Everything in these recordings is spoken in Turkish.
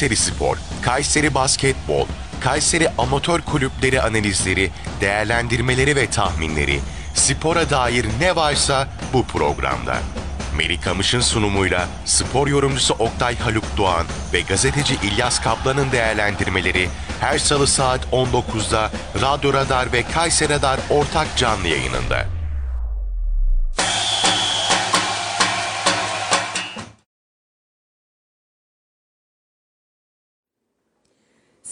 Kayseri Spor, Kayseri Basketbol, Kayseri Amatör Kulüpleri analizleri, değerlendirmeleri ve tahminleri, spora dair ne varsa bu programda. Melik Kamış'ın sunumuyla spor yorumcusu Oktay Haluk Doğan ve gazeteci İlyas Kaplan'ın değerlendirmeleri her salı saat 19'da Radyo Radar ve Kayseri Radar ortak canlı yayınında.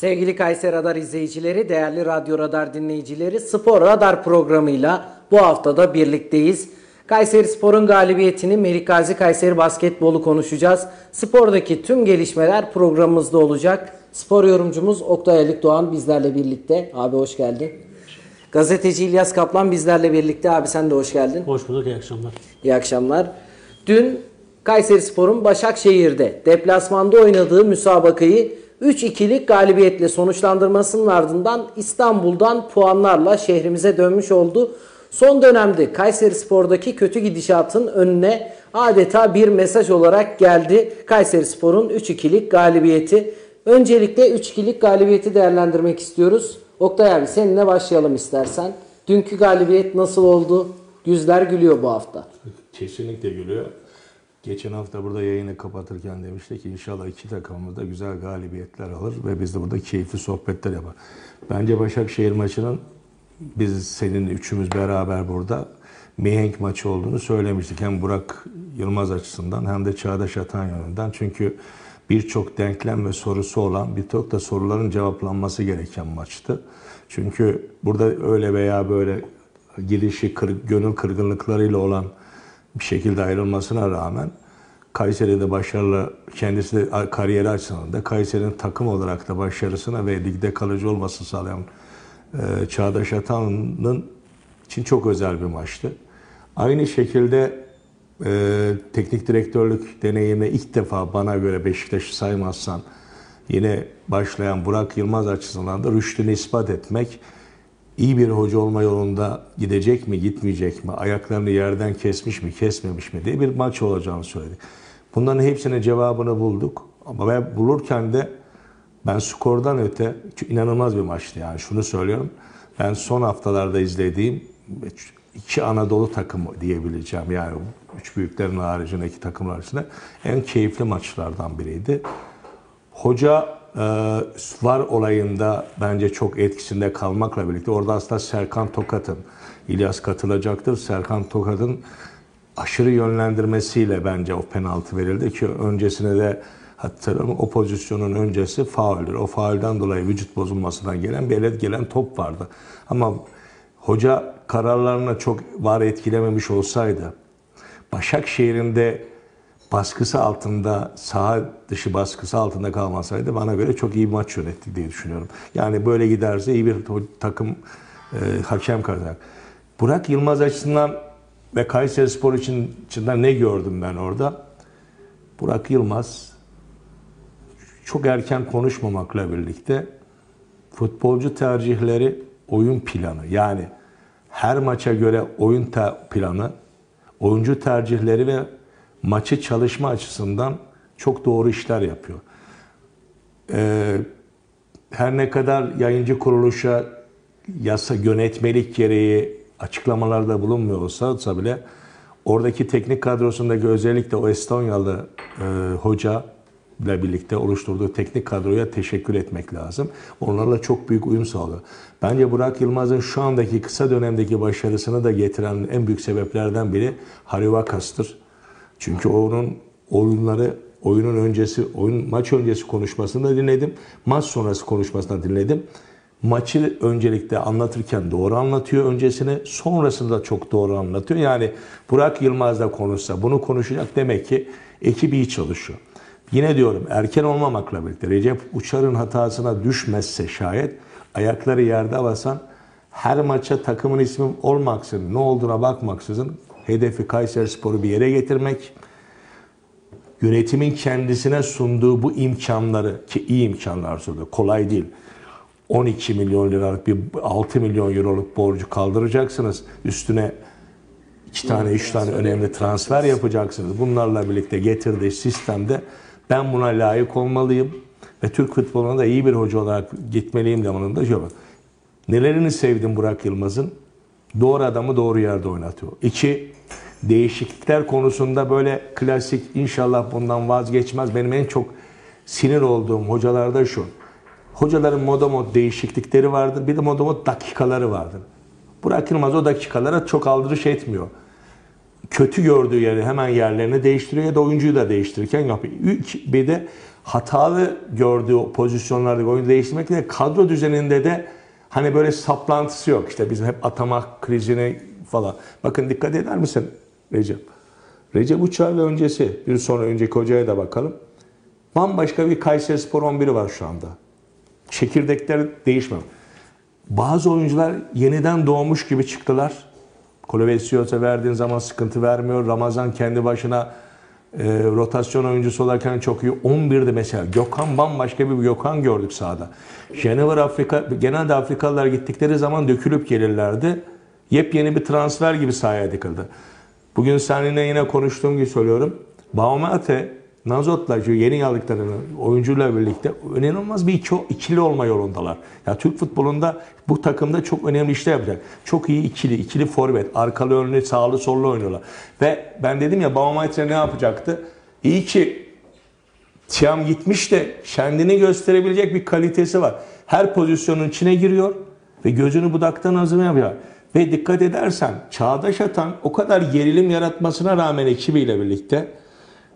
Sevgili Kayseri Radar izleyicileri, değerli Radyo Radar dinleyicileri, Spor Radar programıyla bu haftada birlikteyiz. Kayseri Spor'un galibiyetini Melik Gazi Kayseri Basketbolu konuşacağız. Spordaki tüm gelişmeler programımızda olacak. Spor yorumcumuz Oktay Ali Doğan bizlerle birlikte. Abi hoş geldin. Gazeteci İlyas Kaplan bizlerle birlikte. Abi sen de hoş geldin. Hoş bulduk, iyi akşamlar. İyi akşamlar. Dün Kayseri Spor'un Başakşehir'de deplasmanda oynadığı müsabakayı 3-2'lik galibiyetle sonuçlandırmasının ardından İstanbul'dan puanlarla şehrimize dönmüş oldu. Son dönemde Kayseri Spor'daki kötü gidişatın önüne adeta bir mesaj olarak geldi Kayseri Spor'un 3-2'lik galibiyeti. Öncelikle 3-2'lik galibiyeti değerlendirmek istiyoruz. Oktay abi seninle başlayalım istersen. Dünkü galibiyet nasıl oldu? Yüzler gülüyor bu hafta. Kesinlikle gülüyor. Geçen hafta burada yayını kapatırken demiştik ki inşallah iki takımımız da güzel galibiyetler alır ve biz de burada keyifli sohbetler yapar. Bence Başakşehir maçının biz senin üçümüz beraber burada mihenk maçı olduğunu söylemiştik. Hem Burak Yılmaz açısından hem de Çağdaş Atan yönünden. Çünkü birçok denklem ve sorusu olan birçok da soruların cevaplanması gereken maçtı. Çünkü burada öyle veya böyle girişi kır, gönül kırgınlıklarıyla olan bir şekilde ayrılmasına rağmen Kayseri'de başarılı, kendisi de kariyeri açısından da Kayseri'nin takım olarak da başarısına ve ligde kalıcı olmasını sağlayan e, Çağdaş Atan'ın için çok özel bir maçtı. Aynı şekilde e, teknik direktörlük deneyimi ilk defa bana göre Beşiktaş'ı saymazsan yine başlayan Burak Yılmaz açısından da rüştünü ispat etmek, iyi bir hoca olma yolunda gidecek mi, gitmeyecek mi, ayaklarını yerden kesmiş mi, kesmemiş mi diye bir maç olacağını söyledi. Bunların hepsine cevabını bulduk. Ama ben bulurken de ben skordan öte inanılmaz bir maçtı yani şunu söylüyorum. Ben son haftalarda izlediğim iki Anadolu takımı diyebileceğim yani üç büyüklerin haricindeki takımlar arasında en keyifli maçlardan biriydi. Hoca var olayında bence çok etkisinde kalmakla birlikte orada aslında Serkan Tokat'ın İlyas katılacaktır. Serkan Tokat'ın aşırı yönlendirmesiyle bence o penaltı verildi ki öncesine de hatırlıyorum o pozisyonun öncesi fauldür. O faulden dolayı vücut bozulmasından gelen bir gelen top vardı. Ama hoca kararlarına çok var etkilememiş olsaydı Başakşehir'in de baskısı altında, saha dışı baskısı altında kalmasaydı bana göre çok iyi bir maç yönetti diye düşünüyorum. Yani böyle giderse iyi bir takım e, hakem kazanacak. Burak Yılmaz açısından ve Kayseri Spor için içinden ne gördüm ben orada? Burak Yılmaz çok erken konuşmamakla birlikte futbolcu tercihleri oyun planı yani her maça göre oyun planı, oyuncu tercihleri ve maçı çalışma açısından çok doğru işler yapıyor. Ee, her ne kadar yayıncı kuruluşa yasa yönetmelik gereği açıklamalarda bulunmuyor olsa bile oradaki teknik kadrosundaki özellikle o Estonyalı e, hoca ile birlikte oluşturduğu teknik kadroya teşekkür etmek lazım. Onlarla çok büyük uyum sağlıyor. Bence Burak Yılmaz'ın şu andaki kısa dönemdeki başarısını da getiren en büyük sebeplerden biri Harivakas'tır. Çünkü onun oyunları oyunun öncesi, oyun maç öncesi konuşmasını da dinledim. Maç sonrası konuşmasını da dinledim. Maçı öncelikle anlatırken doğru anlatıyor öncesini, sonrasında çok doğru anlatıyor. Yani Burak Yılmaz da konuşsa bunu konuşacak demek ki ekip iyi çalışıyor. Yine diyorum erken olmamakla birlikte Recep Uçar'ın hatasına düşmezse şayet ayakları yerde basan her maça takımın ismi olmaksızın ne olduğuna bakmaksızın hedefi Kayseri Sporu bir yere getirmek yönetimin kendisine sunduğu bu imkanları ki iyi imkanlar sundu kolay değil 12 milyon liralık bir 6 milyon euroluk borcu kaldıracaksınız. Üstüne iki tane, üç tane önemli transfer yapacaksınız. Bunlarla birlikte getirdiği sistemde ben buna layık olmalıyım. Ve Türk futboluna da iyi bir hoca olarak gitmeliyim zamanında. Nelerini sevdim Burak Yılmaz'ın? Doğru adamı doğru yerde oynatıyor. İki, değişiklikler konusunda böyle klasik inşallah bundan vazgeçmez. Benim en çok sinir olduğum hocalarda şu. Hocaların moda mod değişiklikleri vardır. Bir de moda mod dakikaları vardır. Burak Yılmaz o dakikalara çok aldırış etmiyor kötü gördüğü yeri hemen yerlerini değiştiriyor ya da oyuncuyu da değiştirirken yapıyor. Üç, bir de hatalı gördüğü pozisyonlarda oyunu değiştirmek de kadro düzeninde de hani böyle saplantısı yok. İşte bizim hep atamak krizini falan. Bakın dikkat eder misin Recep? Recep Uçar ve öncesi bir sonra önceki hocaya da bakalım. Bambaşka bir Kayseri Spor 11'i var şu anda. Çekirdekler değişmem. Bazı oyuncular yeniden doğmuş gibi çıktılar. Kolovesios'a verdiğin zaman sıkıntı vermiyor. Ramazan kendi başına e, rotasyon oyuncusu olarak çok iyi. 11'de mesela Gökhan bambaşka bir Gökhan gördük sahada. Cenevre Afrika, genelde Afrikalılar gittikleri zaman dökülüp gelirlerdi. Yepyeni bir transfer gibi sahaya dikildi. Bugün seninle yine konuştuğum gibi söylüyorum. Baumate, Nazot'la şu yeni aldıklarını oyuncuyla birlikte inanılmaz bir iki, ikili olma yolundalar. Ya Türk futbolunda bu takımda çok önemli işler yapacak. Çok iyi ikili, ikili forvet, arkalı önlü, sağlı sollu oynuyorlar. Ve ben dedim ya Baumate ne yapacaktı? İyi ki Tiam gitmiş de kendini gösterebilecek bir kalitesi var. Her pozisyonun içine giriyor ve gözünü budaktan hazır yapıyor. Ve dikkat edersen Çağdaş Atan o kadar gerilim yaratmasına rağmen ekibiyle birlikte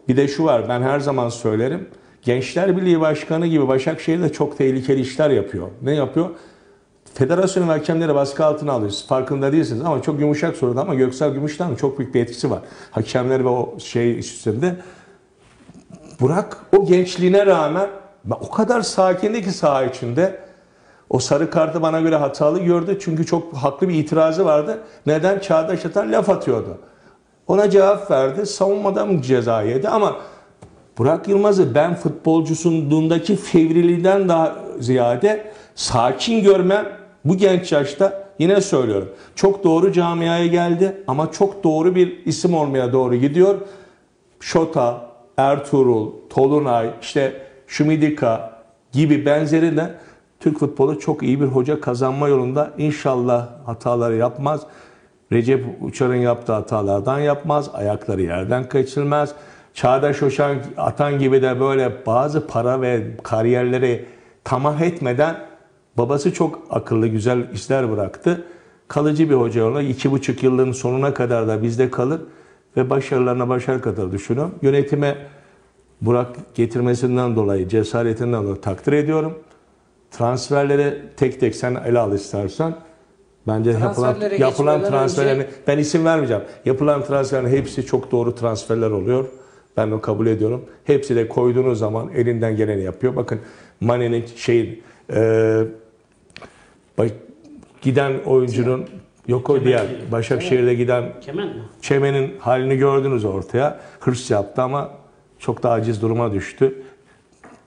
bir de şu var ben her zaman söylerim. Gençler Birliği Başkanı gibi Başakşehir'de çok tehlikeli işler yapıyor. Ne yapıyor? Federasyon ve hakemleri baskı altına alıyor. Siz farkında değilsiniz ama çok yumuşak soruda ama Göksel Gümüş'ten çok büyük bir etkisi var. Hakemler ve o şey üstünde. Burak o gençliğine rağmen o kadar sakindi ki saha içinde. O sarı kartı bana göre hatalı gördü. Çünkü çok haklı bir itirazı vardı. Neden? Çağdaş Atan laf atıyordu. Ona cevap verdi. Savunmadan ceza yedi ama Burak Yılmaz'ı ben futbolcusunduğundaki fevriliğinden daha ziyade sakin görmem bu genç yaşta yine söylüyorum. Çok doğru camiaya geldi ama çok doğru bir isim olmaya doğru gidiyor. Şota, Ertuğrul, Tolunay, işte Şumidika gibi benzeri de Türk futbolu çok iyi bir hoca kazanma yolunda inşallah hataları yapmaz. Recep Uçar'ın yaptığı hatalardan yapmaz. Ayakları yerden kaçırmaz. Çağdaş Hoşan Atan gibi de böyle bazı para ve kariyerleri tamah etmeden babası çok akıllı güzel işler bıraktı. Kalıcı bir hoca olarak iki buçuk yılın sonuna kadar da bizde kalır ve başarılarına başarı kadar düşünüyorum. Yönetime Burak getirmesinden dolayı, cesaretinden dolayı takdir ediyorum. Transferleri tek tek sen ele al istersen. Bence yapılan, yapılan transferlerin, önce- ben isim vermeyeceğim. Yapılan transferlerin hepsi çok doğru transferler oluyor. Ben de kabul ediyorum. Hepsi de koyduğunuz zaman elinden geleni yapıyor. Bakın Mane'nin şey e, giden oyuncunun yok o diğer Başakşehir'de giden Kemen mi? Çemen'in halini gördünüz ortaya. Hırs yaptı ama çok da aciz duruma düştü.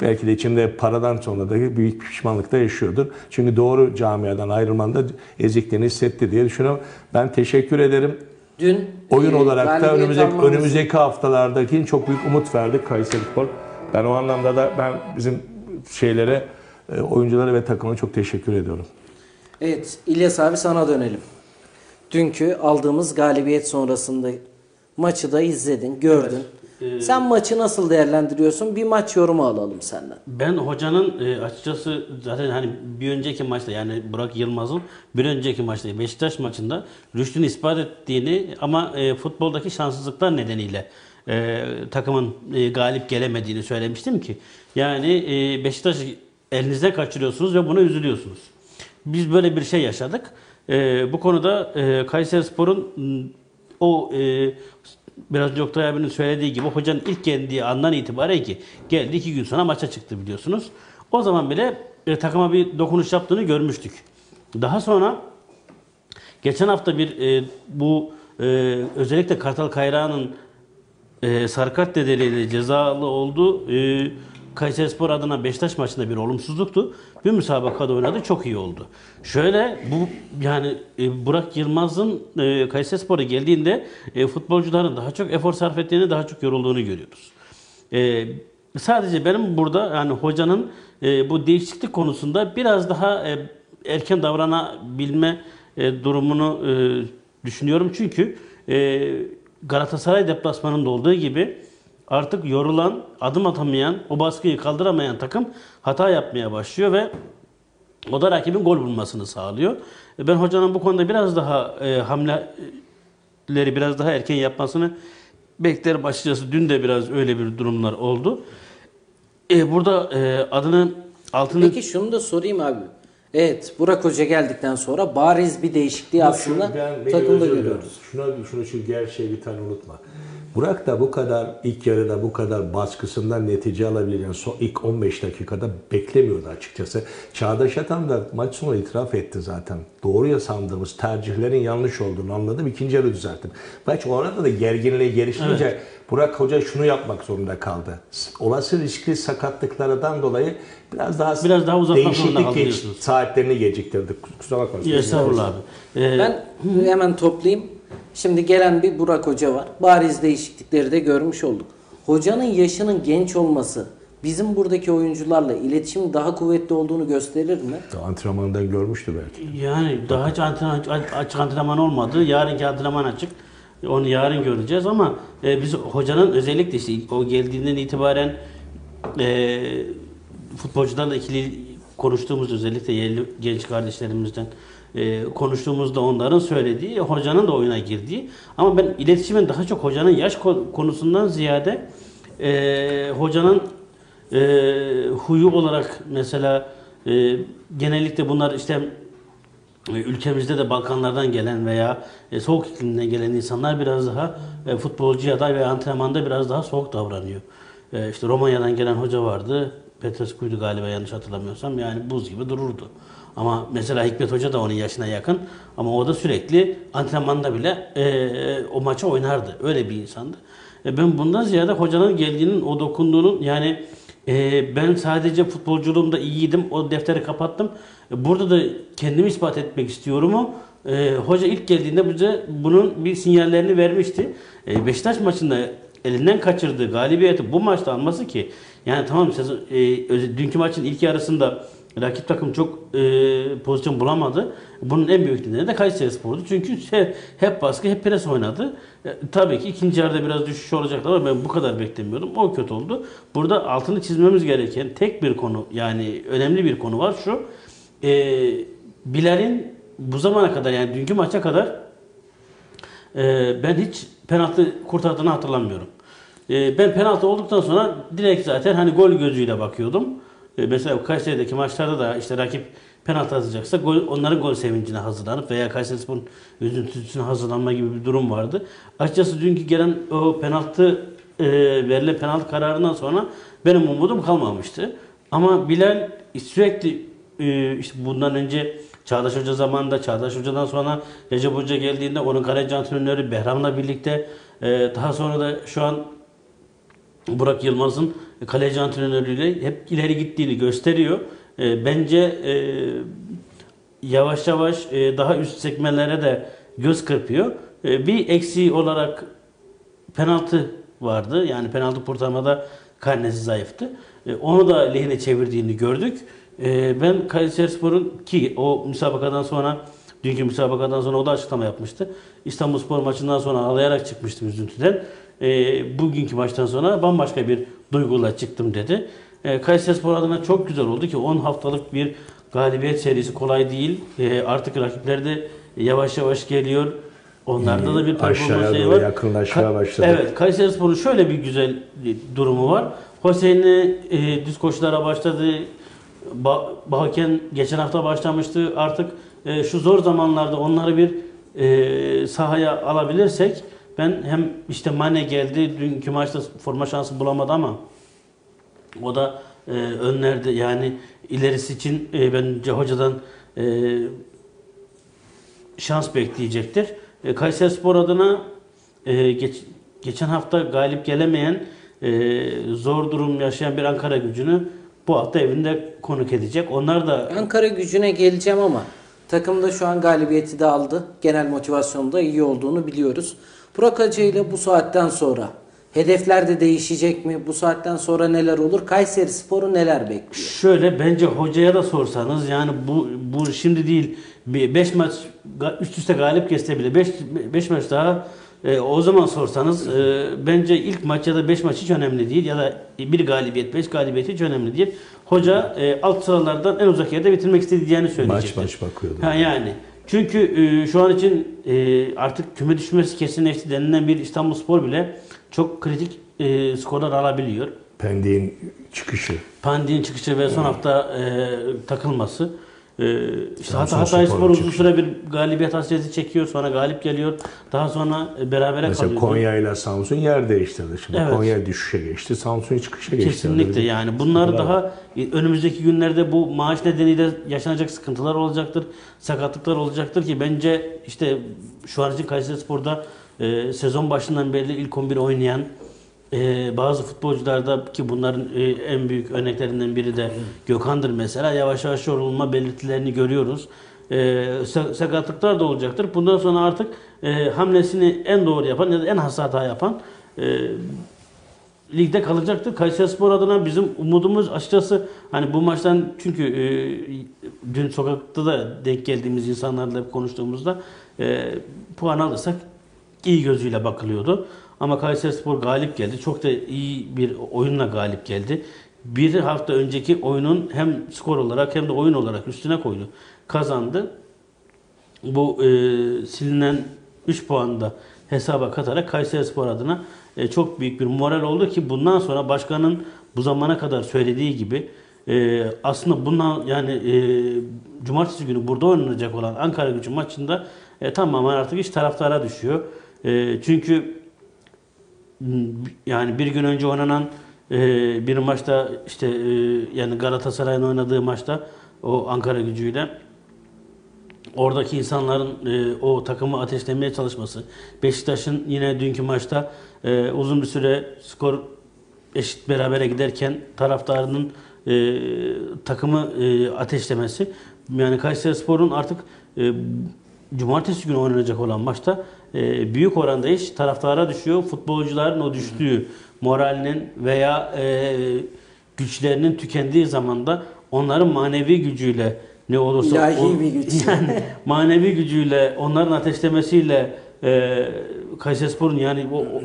Belki de içinde paradan sonra da büyük pişmanlıkta yaşıyordur. Çünkü doğru camiadan ayrılmanda ezikliğini hissetti diye düşünüyorum. Ben teşekkür ederim. Dün Oyun e, olarak da önümüzdeki, almamız- önümüzdeki haftalardaki çok büyük umut verdik Kayseri Spor. Ben o anlamda da ben bizim şeylere, e, oyunculara ve takıma çok teşekkür ediyorum. Evet İlyas abi sana dönelim. Dünkü aldığımız galibiyet sonrasında maçı da izledin, gördün. Sen maçı nasıl değerlendiriyorsun? Bir maç yorumu alalım senden. Ben hocanın e, açıkçası zaten hani bir önceki maçta yani Burak Yılmaz'ın bir önceki maçta Beşiktaş maçında rüştünü ispat ettiğini ama e, futboldaki şanssızlıklar nedeniyle e, takımın e, galip gelemediğini söylemiştim ki. Yani e, Beşiktaş elinizden kaçırıyorsunuz ve buna üzülüyorsunuz. Biz böyle bir şey yaşadık. E, bu konuda e, Kayserispor'un m, o e, biraz önce Oktay abinin söylediği gibi hocanın ilk geldiği andan itibaren ki geldi iki gün sonra maça çıktı biliyorsunuz. O zaman bile e, takıma bir dokunuş yaptığını görmüştük. Daha sonra geçen hafta bir e, bu e, özellikle Kartal Kayrağı'nın e, sarı kart nedeniyle cezalı olduğu e, Kayserispor adına Beşiktaş maçında bir olumsuzluktu. Bir müsabakada oynadı çok iyi oldu. Şöyle bu yani e, Burak Yılmaz'ın e, Kayserispor'a geldiğinde e, futbolcuların daha çok efor sarf ettiğini, daha çok yorulduğunu görüyoruz. E, sadece benim burada yani hocanın e, bu değişiklik konusunda biraz daha e, erken davranabilme e, durumunu e, düşünüyorum. Çünkü e, Galatasaray deplasmanında olduğu gibi artık yorulan, adım atamayan, o baskıyı kaldıramayan takım hata yapmaya başlıyor ve o da rakibin gol bulmasını sağlıyor. E, Ben hocanın bu konuda biraz daha e, hamleleri biraz daha erken yapmasını beklerim açıkçası. Dün de biraz öyle bir durumlar oldu. E, burada e, adını altını Peki şunu da sorayım abi. Evet Burak Hoca geldikten sonra bariz bir değişikliği aslında Şu- ben- takımda görüyoruz. Şuna, şunu şu gerçeği bir tane unutma. Burak da bu kadar ilk yarıda bu kadar baskısından netice alabileceğini son ilk 15 dakikada beklemiyordu açıkçası. Çağdaş Atan da maç sonu itiraf etti zaten. Doğruya sandığımız tercihlerin yanlış olduğunu anladım. İkinci yarı düzelttim. Maç orada da gerginliğe gelişince Burak Hoca şunu yapmak zorunda kaldı. Olası riskli sakatlıklardan dolayı biraz daha Biraz daha uzatmak zorunda değişiklik kaldı saatlerini geciktirdik. Kusura bakma. Estağfurullah abi. E, Ben hemen toplayayım. Şimdi gelen bir Burak Hoca var. Bariz değişiklikleri de görmüş olduk. Hocanın yaşının genç olması bizim buradaki oyuncularla iletişim daha kuvvetli olduğunu gösterir mi? Antrenmanından görmüştü belki. Yani daha hiç antrenman, açık antrenman olmadı. Yarınki antrenman açık. Onu yarın göreceğiz ama e, biz hocanın özellikle işte o geldiğinden itibaren e, futbolcularla ikili konuştuğumuz özellikle yerli genç kardeşlerimizden e, konuştuğumuzda onların söylediği, hocanın da oyuna girdiği ama ben iletişimin daha çok hocanın yaş ko- konusundan ziyade e, hocanın e, huyu olarak mesela e, genellikle bunlar işte e, ülkemizde de Balkanlardan gelen veya e, soğuk iklimden gelen insanlar biraz daha e, futbolcuya da ve antrenmanda biraz daha soğuk davranıyor. İşte Romanya'dan gelen hoca vardı. Petrescu'ydu galiba yanlış hatırlamıyorsam. Yani buz gibi dururdu. Ama mesela Hikmet Hoca da onun yaşına yakın. Ama o da sürekli antrenmanda bile e, o maçı oynardı. Öyle bir insandı. E, ben bundan ziyade hocanın geldiğinin, o dokunduğunun yani e, ben sadece futbolculuğumda iyiydim. O defteri kapattım. E, Burada da kendimi ispat etmek istiyorum o. E, hoca ilk geldiğinde bize bunun bir sinyallerini vermişti. E, Beşiktaş maçında elinden kaçırdığı galibiyeti bu maçta alması ki yani tamam sezon, e, dünkü maçın ilk yarısında rakip takım çok e, pozisyon bulamadı. Bunun en büyük nedeni de Kayseri Spor'du. Çünkü şey, hep baskı, hep pres oynadı. E, tabii ki ikinci yarıda biraz düşüş olacaktı ama ben bu kadar beklemiyordum. O kötü oldu. Burada altını çizmemiz gereken tek bir konu yani önemli bir konu var şu. E, Bilal'in bu zamana kadar yani dünkü maça kadar ee, ben hiç penaltı kurtardığını hatırlamıyorum. Ee, ben penaltı olduktan sonra direkt zaten hani gol gözüyle bakıyordum. Ee, mesela Kayseri'deki maçlarda da işte rakip penaltı atacaksa gol, onların gol sevincine hazırlanıp veya Kayserispor'un üzüntüsüne hazırlanma gibi bir durum vardı. Açıkçası dünkü gelen o penaltı e, verilen penaltı kararından sonra benim umudum kalmamıştı. Ama Bilal sürekli e, işte bundan önce Çağdaş Hoca zamanında, Çağdaş Hoca'dan sonra Recep Hoca geldiğinde onun kaleci antrenörü Behram'la birlikte e, daha sonra da şu an Burak Yılmaz'ın kaleci antrenörüyle hep ileri gittiğini gösteriyor. E, bence e, yavaş yavaş e, daha üst sekmelere de göz kırpıyor. E, bir eksiği olarak penaltı vardı. Yani penaltı kurtarmada karnesi zayıftı. E, onu da lehine çevirdiğini gördük. E, ben Kayserispor'un ki o müsabakadan sonra dünkü müsabakadan sonra o da açıklama yapmıştı. İstanbulspor maçından sonra ağlayarak çıkmıştım üzüntüden. E, bugünkü maçtan sonra bambaşka bir duyguyla çıktım dedi. E, Kayserispor adına çok güzel oldu ki 10 haftalık bir galibiyet serisi kolay değil. E, artık rakipler de yavaş yavaş geliyor. Onlarda da bir performans Aşağıya şeyi var. yakınlaşmaya Ka- başladı. Evet, Kayserispor'un şöyle bir güzel durumu var. Hüseyin'i e, düz koşulara başladı. Ba- Bahaken geçen hafta başlamıştı. Artık e, şu zor zamanlarda onları bir e, sahaya alabilirsek ben hem işte Mane geldi dünkü maçta forma şansı bulamadı ama o da e, önlerde yani ilerisi için e, bence hocadan e, şans bekleyecektir. E, Kayseri Spor adına e, geç, geçen hafta galip gelemeyen e, zor durum yaşayan bir Ankara gücünü bu hafta evinde konuk edecek. Onlar da Ankara gücüne geleceğim ama takımda şu an galibiyeti de aldı. Genel motivasyonda iyi olduğunu biliyoruz. Burak Hoca ile bu saatten sonra Hedefler de değişecek mi? Bu saatten sonra neler olur? Kayseri Spor'u neler bekliyor? Şöyle bence hocaya da sorsanız yani bu bu şimdi değil 5 maç üst üste galip geçse bile 5 5 maç daha e, o zaman sorsanız e, bence ilk maç ya da 5 maç hiç önemli değil ya da bir galibiyet 5 galibiyet hiç önemli değil. Hoca e, alt sıralardan en uzak yerde bitirmek istediğini söyleyecektir. Maç maç bakıyordu. Ha yani. Çünkü e, şu an için e, artık küme düşmesi kesinleşti denilen bir İstanbulspor bile çok kritik e, skorlar alabiliyor. Pendik'in çıkışı. Pandik'in çıkışı ve son hafta e, takılması. E, işte Hatay Hatay Spor uzun süre bir galibiyet hasreti çekiyor. Sonra galip geliyor. Daha sonra e, berabere Mesela kalıyor. Konya ile Samsun yer değiştirdi. Şimdi Evet. Konya düşüşe geçti, Samsun çıkışa geçti. Kesinlikle yani. Bunlar daha e, önümüzdeki günlerde bu maaş nedeniyle yaşanacak sıkıntılar olacaktır. Sakatlıklar olacaktır ki bence işte şu an için Kayserispor'da e, sezon başından beri ilk 11 oynayan e, bazı futbolcularda ki bunların e, en büyük örneklerinden biri de Gökhan'dır mesela. Yavaş yavaş yorulma belirtilerini görüyoruz. E, sa- sakatlıklar da olacaktır. Bundan sonra artık e, hamlesini en doğru yapan ya da en hasta hata yapan e, ligde kalacaktır. Kayserispor adına bizim umudumuz açıkçası hani bu maçtan çünkü e, dün sokakta da denk geldiğimiz insanlarla konuştuğumuzda e, puan alırsak iyi gözüyle bakılıyordu. Ama Kayserispor galip geldi. Çok da iyi bir oyunla galip geldi. Bir hafta önceki oyunun hem skor olarak hem de oyun olarak üstüne koydu. Kazandı bu e, silinen 3 puanı da hesaba katarak Kayserispor adına e, çok büyük bir moral oldu ki bundan sonra başkanın bu zamana kadar söylediği gibi e, aslında bundan yani e, cumartesi günü burada oynanacak olan Ankara Gücü maçında e, tamamen artık iş taraftara düşüyor. E, çünkü yani bir gün önce oynanan e, bir maçta işte e, yani Galatasaray'ın oynadığı maçta o Ankara gücüyle oradaki insanların e, o takımı ateşlemeye çalışması. Beşiktaş'ın yine dünkü maçta uzun bir süre skor eşit berabere giderken taraftarının takımı ateşlemesi. Yani Kayserispor'un artık e, cumartesi günü oynanacak olan maçta e, büyük oranda iş taraftara düşüyor. Futbolcuların o düştüğü moralinin veya e, güçlerinin tükendiği zamanda onların manevi gücüyle ne olursa İlahi o- bir güç. yani manevi gücüyle onların ateşlemesiyle e, Kayserispor'un yani o, o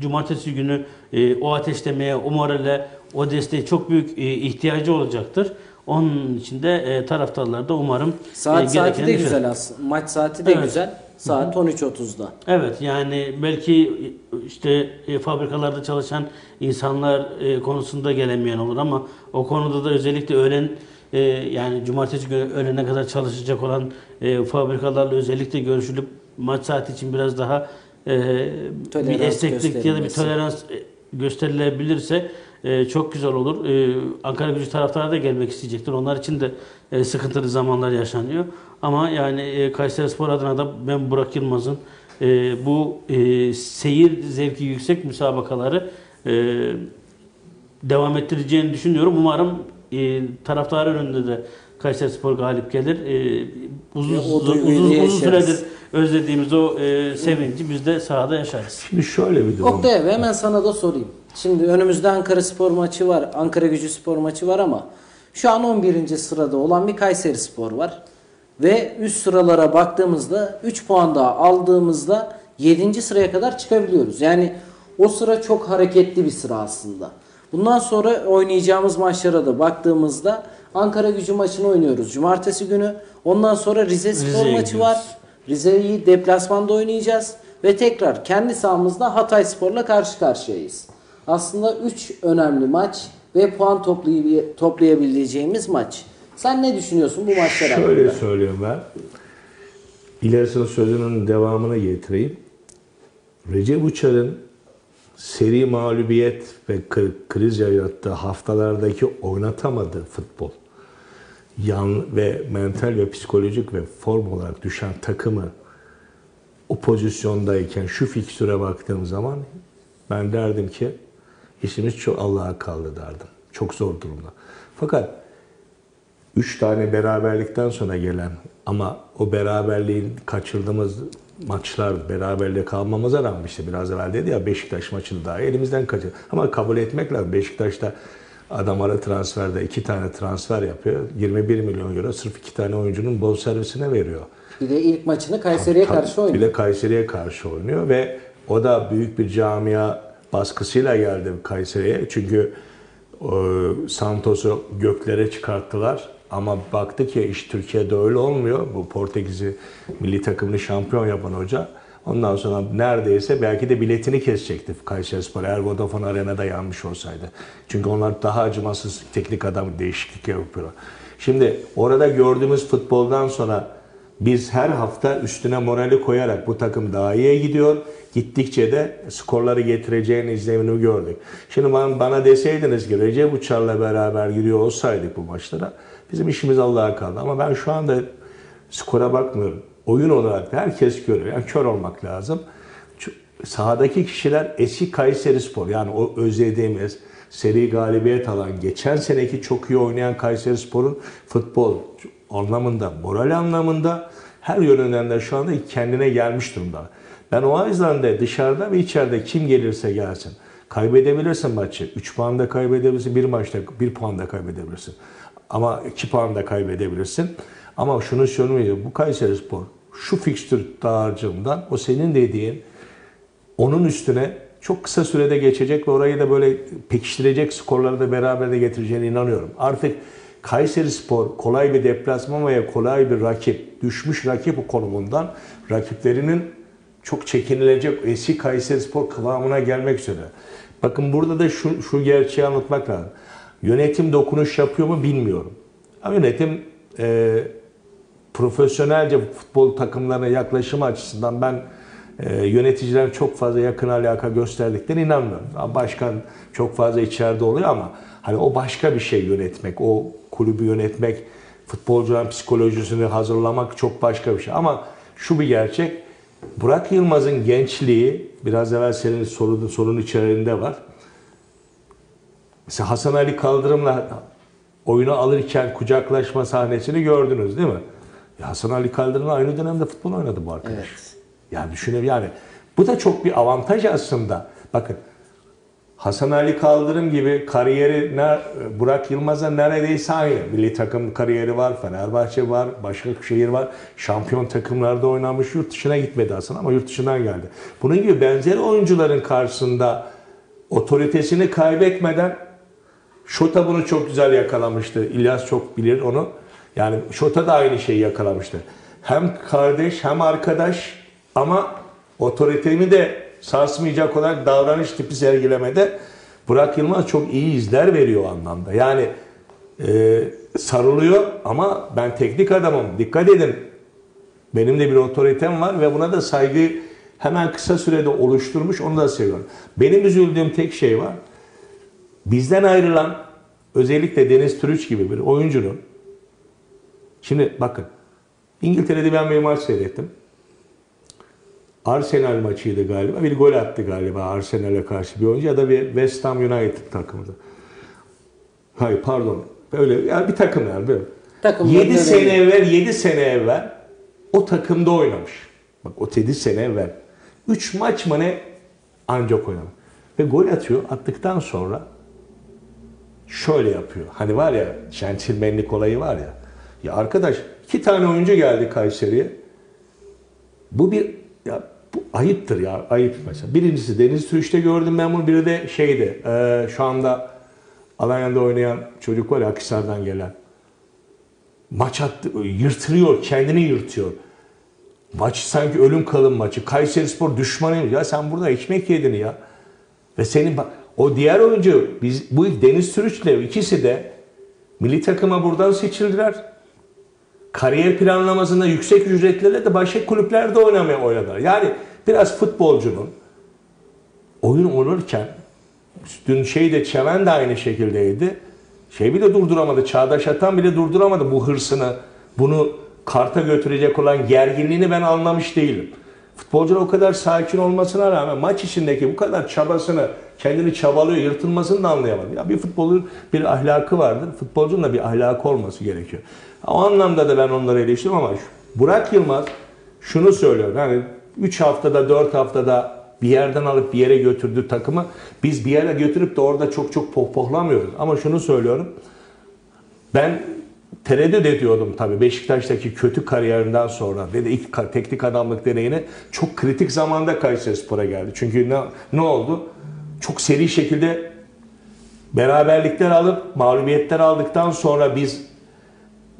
cumartesi günü e, o ateşlemeye, o morale, o desteğe çok büyük e, ihtiyacı olacaktır. Onun için de e, taraftarlar da umarım Saat e, saati de güzel aslında. Maç saati de Evet. güzel. Saat 13.30'da. Evet yani belki işte e, fabrikalarda çalışan insanlar e, konusunda gelemeyen olur ama o konuda da özellikle öğlen e, yani cumartesi günü öğlene kadar çalışacak olan fabrikalarla özellikle görüşülüp maç saati için biraz daha bir esneklik ya da bir tolerans gösterilebilirse e, çok güzel olur. E, Ankara gücü taraftarı da gelmek isteyecektir. Onlar için de e, sıkıntılı zamanlar yaşanıyor. Ama yani e, Kayserispor adına da ben Burak Yılmaz'ın e, bu e, seyir zevki yüksek müsabakaları e, devam ettireceğini düşünüyorum. Umarım e, taraftarın önünde de Kayserispor galip gelir. E, uzun, Ya uzun, uzun, uzun süredir özlediğimiz o e, sevinci biz de sahada yaşarız. Şimdi şöyle bir durum. Oktay abi hemen sana da sorayım. Şimdi önümüzde Ankara Spor maçı var. Ankara Gücü Spor maçı var ama şu an 11. sırada olan bir Kayseri Spor var. Ve üst sıralara baktığımızda 3 puan daha aldığımızda 7. sıraya kadar çıkabiliyoruz. Yani o sıra çok hareketli bir sıra aslında. Bundan sonra oynayacağımız maçlara da baktığımızda Ankara Gücü maçını oynuyoruz cumartesi günü. Ondan sonra Rize Spor Rize'ye maçı gidiyoruz. var. Rize'yi deplasmanda oynayacağız ve tekrar kendi sahamızda Hatay Spor'la karşı karşıyayız. Aslında 3 önemli maç ve puan toplayab- toplayabileceğimiz maç. Sen ne düşünüyorsun bu maçlar Şöyle hakkında? söylüyorum ben. İlerisinin sözünün devamını getireyim. Recep Uçar'ın seri mağlubiyet ve kri- kriz yarattığı haftalardaki oynatamadığı futbol yan ve mental ve psikolojik ve form olarak düşen takımı o pozisyondayken şu fikstüre baktığım zaman ben derdim ki işimiz çok Allah'a kaldı derdim. Çok zor durumda. Fakat üç tane beraberlikten sonra gelen ama o beraberliğin kaçırdığımız maçlar beraberle kalmamıza rağmen işte biraz evvel dedi ya Beşiktaş maçını daha elimizden kaçırdı. Ama kabul etmek lazım. Beşiktaş'ta adam ara transferde iki tane transfer yapıyor. 21 milyon euro sırf iki tane oyuncunun bol servisine veriyor. Bir de ilk maçını Kayseri'ye karşı Bir oynadı. de Kayseri'ye karşı oynuyor ve o da büyük bir camia baskısıyla geldi Kayseri'ye. Çünkü e, Santos'u göklere çıkarttılar. Ama baktı ki iş Türkiye'de öyle olmuyor. Bu Portekiz'i milli takımını şampiyon yapan hoca. Ondan sonra neredeyse belki de biletini kesecekti Kayserispor eğer Vodafone Arena'da yanmış olsaydı. Çünkü onlar daha acımasız teknik adam değişiklik yapıyorlar. Şimdi orada gördüğümüz futboldan sonra biz her hafta üstüne morali koyarak bu takım daha iyiye gidiyor. Gittikçe de skorları getireceğini izlemini gördük. Şimdi bana, bana deseydiniz ki Recep Uçar'la beraber gidiyor olsaydık bu maçlara bizim işimiz Allah'a kaldı. Ama ben şu anda skora bakmıyorum. Oyun olarak da herkes görüyor. Yani kör olmak lazım. Sahadaki kişiler eski Kayseri Spor yani o özlediğimiz seri galibiyet alan geçen seneki çok iyi oynayan Kayseri Spor'un futbol anlamında, moral anlamında her yönünden de şu anda kendine gelmiş durumda. Ben o yüzden de dışarıda ve içeride kim gelirse gelsin. Kaybedebilirsin maçı. 3 puan da kaybedebilirsin. Bir maçta 1 puan da kaybedebilirsin. Ama 2 puan da kaybedebilirsin. Ama şunu söyleyeyim. Bu Kayseri Spor şu fikstür dağarcığından o senin dediğin onun üstüne çok kısa sürede geçecek ve orayı da böyle pekiştirecek skorları da beraber de getireceğine inanıyorum. Artık Kayseri Spor kolay bir deplasman veya kolay bir rakip, düşmüş rakip konumundan rakiplerinin çok çekinilecek eski Kayseri Spor kıvamına gelmek üzere. Bakın burada da şu, şu gerçeği anlatmak lazım. Yönetim dokunuş yapıyor mu bilmiyorum. Ama yönetim e, profesyonelce futbol takımlarına yaklaşım açısından ben e, yöneticilerin çok fazla yakın alaka gösterdiklerine inanmıyorum. Başkan çok fazla içeride oluyor ama hani o başka bir şey yönetmek, o kulübü yönetmek, futbolcuların psikolojisini hazırlamak çok başka bir şey. Ama şu bir gerçek, Burak Yılmaz'ın gençliği, biraz evvel senin sorunun, sorunun içerisinde var. Mesela Hasan Ali Kaldırım'la oyunu alırken kucaklaşma sahnesini gördünüz değil mi? Ya Hasan Ali Kaldırım'la aynı dönemde futbol oynadı bu arkadaş. Evet. Yani düşünün yani bu da çok bir avantaj aslında. Bakın Hasan Ali Kaldırım gibi kariyeri Burak Yılmaz'a neredeyse aynı. Milli takım kariyeri var, Fenerbahçe var, Başakşehir var. Şampiyon takımlarda oynamış, yurt dışına gitmedi aslında ama yurt dışından geldi. Bunun gibi benzeri oyuncuların karşısında otoritesini kaybetmeden Şota bunu çok güzel yakalamıştı. İlyas çok bilir onu. Yani Şota da aynı şeyi yakalamıştı. Hem kardeş hem arkadaş ama otoritemi de sarsmayacak olarak davranış tipi sergilemede Burak Yılmaz çok iyi izler veriyor anlamda. Yani e, sarılıyor ama ben teknik adamım. Dikkat edin. Benim de bir otoritem var ve buna da saygı hemen kısa sürede oluşturmuş. Onu da seviyorum. Benim üzüldüğüm tek şey var. Bizden ayrılan özellikle Deniz Türüç gibi bir oyuncunun şimdi bakın İngiltere'de ben bir maç seyrettim. Arsenal maçıydı galiba. Bir gol attı galiba Arsenal'e karşı bir oyuncu ya da bir West Ham United takımıydı. Hayır pardon. Böyle yani bir takım yani böyle. Takımların 7 sene önemi. evvel 7 sene evvel o takımda oynamış. Bak o 7 sene evvel. 3 maç mı ne ancak oynamış. Ve gol atıyor. Attıktan sonra şöyle yapıyor. Hani var ya centilmenlik olayı var ya. Ya arkadaş iki tane oyuncu geldi Kayseri'ye. Bu bir ya bu ayıptır ya ayıp mesela. Birincisi Deniz Türüş'te gördüm ben bunu. Biri de şeydi e, şu anda Alanya'da oynayan çocuk var ya Akhisar'dan gelen. Maç attı, yırtırıyor, kendini yırtıyor. Maç sanki ölüm kalım maçı. Kayseri Spor düşmanıyım. Ya sen burada ekmek yedin ya. Ve senin o diğer oyuncu biz bu Deniz Türüç'le ikisi de milli takıma buradan seçildiler. Kariyer planlamasında yüksek ücretlerle de başka kulüplerde oynamaya oynadılar. Yani biraz futbolcunun oyun olurken dün şey de Çeven de aynı şekildeydi. Şey bile durduramadı. Çağdaş Atan bile durduramadı bu hırsını. Bunu karta götürecek olan gerginliğini ben anlamış değilim. Futbolcular o kadar sakin olmasına rağmen maç içindeki bu kadar çabasını, kendini çabalıyor, yırtılmasını da anlayamadım. Ya bir futbolun bir ahlakı vardır. Futbolcunun da bir ahlakı olması gerekiyor. O anlamda da ben onları eleştiriyorum ama Burak Yılmaz şunu söylüyor. Yani 3 haftada 4 haftada bir yerden alıp bir yere götürdüğü takımı biz bir yere götürüp de orada çok çok pohpohlamıyoruz. Ama şunu söylüyorum. Ben tereddüt ediyordum tabii Beşiktaş'taki kötü kariyerinden sonra ve de ilk teknik adamlık deneyine çok kritik zamanda Kayserispor'a geldi. Çünkü ne, ne oldu? Çok seri şekilde beraberlikler alıp mağlubiyetler aldıktan sonra biz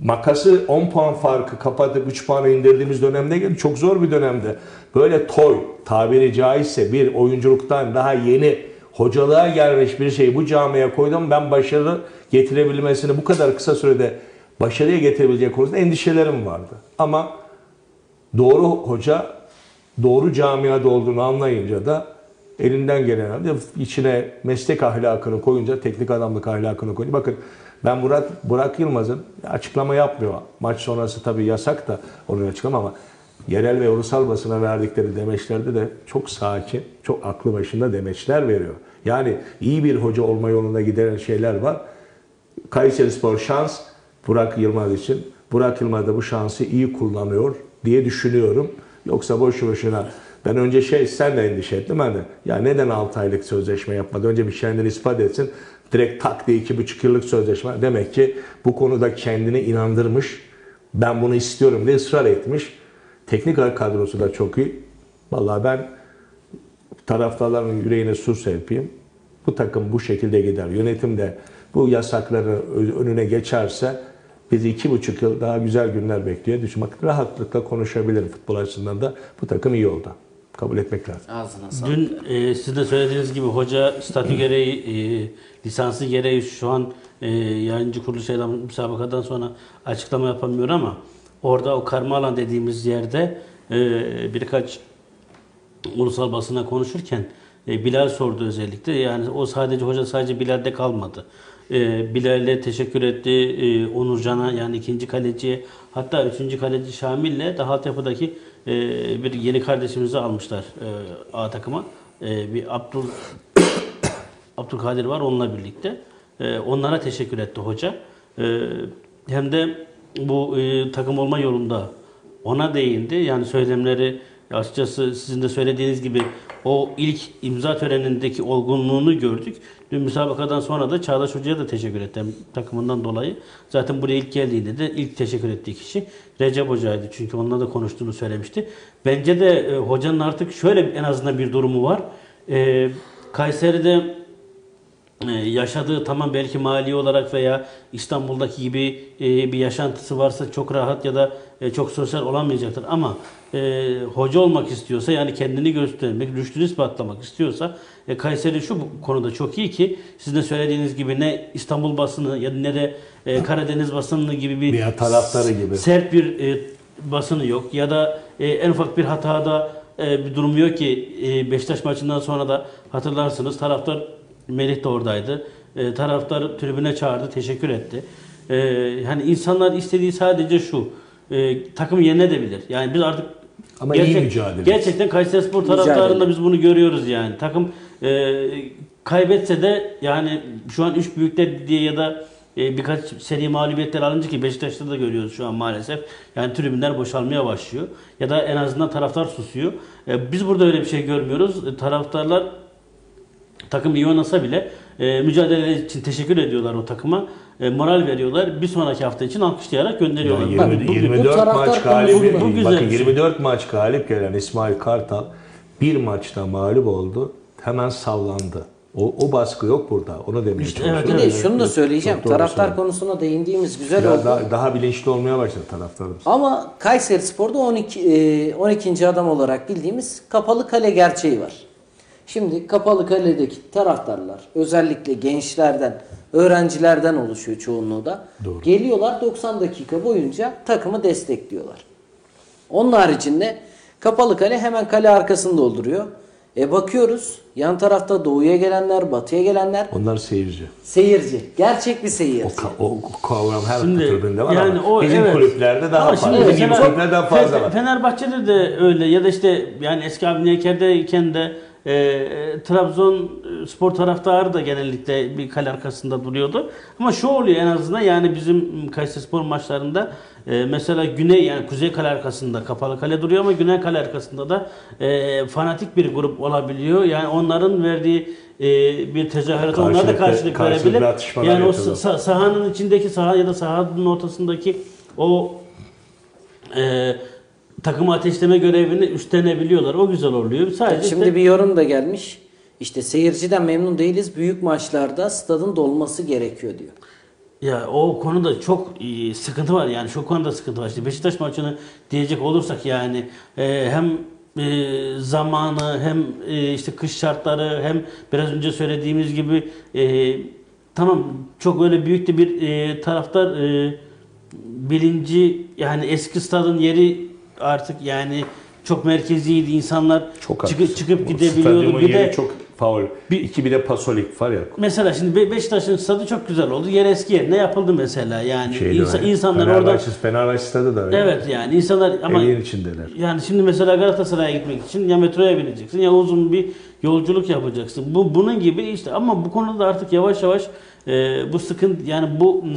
makası 10 puan farkı kapatıp 3 puana indirdiğimiz dönemde geldi. Çok zor bir dönemde. Böyle toy tabiri caizse bir oyunculuktan daha yeni hocalığa gelmiş bir şeyi bu camiye koydum. Ben başarı getirebilmesini bu kadar kısa sürede başarıya getirebilecek konusunda endişelerim vardı. Ama doğru hoca doğru camiada olduğunu anlayınca da elinden gelen içine meslek ahlakını koyunca, teknik adamlık ahlakını koyunca bakın ben Burak, Burak Yılmaz'ın açıklama yapmıyor. Maç sonrası tabii yasak da onun açıklama ama yerel ve ulusal basına verdikleri demeçlerde de çok sakin, çok aklı başında demeçler veriyor. Yani iyi bir hoca olma yolunda giden şeyler var. Kayseri Spor şans Burak Yılmaz için. Burak Yılmaz da bu şansı iyi kullanıyor diye düşünüyorum. Yoksa boşu boşuna ben önce şey sen de endişe ettim ben de. Ya neden 6 aylık sözleşme yapmadı? Önce bir kendini ispat etsin. Direkt tak diye 2,5 yıllık sözleşme. Demek ki bu konuda kendini inandırmış. Ben bunu istiyorum diye ısrar etmiş. Teknik kadrosu da çok iyi. Vallahi ben taraftarların yüreğine su serpeyim. Bu takım bu şekilde gider. Yönetim de bu yasakları önüne geçerse bizi iki buçuk yıl daha güzel günler bekliyor. Düşün, bak rahatlıkla konuşabilirim futbol açısından da bu takım iyi oldu. Kabul etmek lazım. Ağzına sağlık. Dün e, siz de söylediğiniz gibi hoca statü gereği, e, lisansı gereği şu an e, yayıncı kuruluşuyla müsabakadan sonra açıklama yapamıyor ama orada o karma alan dediğimiz yerde e, birkaç ulusal basına konuşurken e, Bilal sordu özellikle. Yani o sadece hoca sadece Bilal'de kalmadı. E, Bilal'e teşekkür etti. E, Onurcan'a yani ikinci kaleciye hatta üçüncü kaleci Şamil'le daha altyapıdaki e, bir yeni kardeşimizi almışlar e, A takıma. E, bir Abdul Abdülkadir var onunla birlikte. E, onlara teşekkür etti hoca. E, hem de bu e, takım olma yolunda ona değindi. Yani söylemleri açıkçası sizin de söylediğiniz gibi o ilk imza törenindeki olgunluğunu gördük. Dün müsabakadan sonra da Çağdaş Hoca'ya da teşekkür ettim takımından dolayı. Zaten buraya ilk geldiğinde de ilk teşekkür ettiği kişi Recep Hoca'ydı. Çünkü onunla da konuştuğunu söylemişti. Bence de e, hocanın artık şöyle en azından bir durumu var. E, Kayseri'de yaşadığı tamam belki mali olarak veya İstanbul'daki gibi e, bir yaşantısı varsa çok rahat ya da e, çok sosyal olamayacaktır ama e, hoca olmak istiyorsa yani kendini göstermek, rüştünü ispatlamak istiyorsa e, Kayseri şu konuda çok iyi ki sizin de söylediğiniz gibi ne İstanbul basını ya ne de e, Karadeniz basını gibi bir Bir taraftarı gibi. sert bir e, basını yok ya da e, en ufak bir hatada e, bir durum yok ki e, Beşiktaş maçından sonra da hatırlarsınız taraftar Melih de oradaydı. E, taraftar tribüne çağırdı, teşekkür etti. E, yani insanlar istediği sadece şu. E, takım yenebilir. Yani biz artık Ama iyi mücadele. Gerçekten Kayserispor taraftarında biz bunu görüyoruz yani. Takım e, kaybetse de yani şu an üç büyükler diye ya da e, birkaç seri mağlubiyetler alınca ki Beşiktaş'ta da görüyoruz şu an maalesef. Yani tribünler boşalmaya başlıyor. Ya da en azından taraftar susuyor. E, biz burada öyle bir şey görmüyoruz. E, taraftarlar takım iyi oynasa bile e, mücadele için teşekkür ediyorlar o takıma. E, moral veriyorlar. Bir sonraki hafta için alkışlayarak gönderiyorlar. Yani Bak, 20, bugün- 24 taraftar maç galip, Bu güzel bakın bir şey. 24 maç galip gelen İsmail Kartal bir maçta mağlup oldu. Hemen sallandı. O, o baskı yok burada. Onu demeye İşte çalışıyorum. evet, Bir de evet. şunu da söyleyeceğim. Çok Taraftar konusuna değindiğimiz güzel Biraz oldu. daha, daha bilinçli olmaya başladı taraftarımız. Ama Kayseri Spor'da 12, e, 12. adam olarak bildiğimiz kapalı kale gerçeği var. Şimdi kapalı kaledeki taraftarlar özellikle gençlerden, öğrencilerden oluşuyor çoğunluğu da. Doğru. Geliyorlar 90 dakika boyunca takımı destekliyorlar. Onun haricinde kapalı kale hemen kale arkasını dolduruyor. E bakıyoruz yan tarafta doğuya gelenler, batıya gelenler Onlar seyirci. seyirci. Gerçek bir seyirci. O, ka- o kavram her Şimdi, tribünde var yani ama o, bizim evet. kulüplerde daha Ama fazla. şimdi Bizim kulüplerde daha fazla Fe- var. Fenerbahçe'de de öyle ya da işte yani eski Avni Eker'deyken de e, Trabzon spor taraftarı da genellikle bir kale arkasında duruyordu. Ama şu oluyor en azından yani bizim Kayseri Spor maçlarında e, mesela güney yani kuzey kale arkasında kapalı kale duruyor ama güney kale arkasında da e, fanatik bir grup olabiliyor. Yani onların verdiği e, bir tezahürata onlar da karşılık verebilir. Yani o yapıyorlar. sa- sahanın içindeki saha ya da sahanın ortasındaki o e, takımı ateşleme görevini üstlenebiliyorlar. O güzel oluyor. Sadece Şimdi işte- bir yorum da gelmiş. İşte seyirciden memnun değiliz. Büyük maçlarda stadın dolması gerekiyor diyor. Ya o konuda çok e, sıkıntı var yani şu konuda sıkıntı var. İşte Beşiktaş maçını diyecek olursak yani e, hem e, zamanı hem e, işte kış şartları hem biraz önce söylediğimiz gibi e, tamam çok öyle büyük de bir e, taraftar e, bilinci yani eski stadın yeri artık yani çok merkeziydi insanlar Çok çıkıp, çıkıp gidebiliyordu. Bir de çok faul. Bir- İki bir de pasolik var ya. Mesela şimdi Be- Beşiktaş'ın stadı çok güzel oldu. Yer eski yerine yapıldı mesela. Yani Şeyde insa- öyle. insanlar orada Fenerbahçe, Fenerbahçe stadı da öyle. Evet yani insanlar ama Evin içindeler. yani şimdi mesela Galatasaray'a gitmek için ya metroya bineceksin ya uzun bir yolculuk yapacaksın. Bu bunun gibi işte ama bu konuda da artık yavaş yavaş e, bu sıkıntı yani bu mm,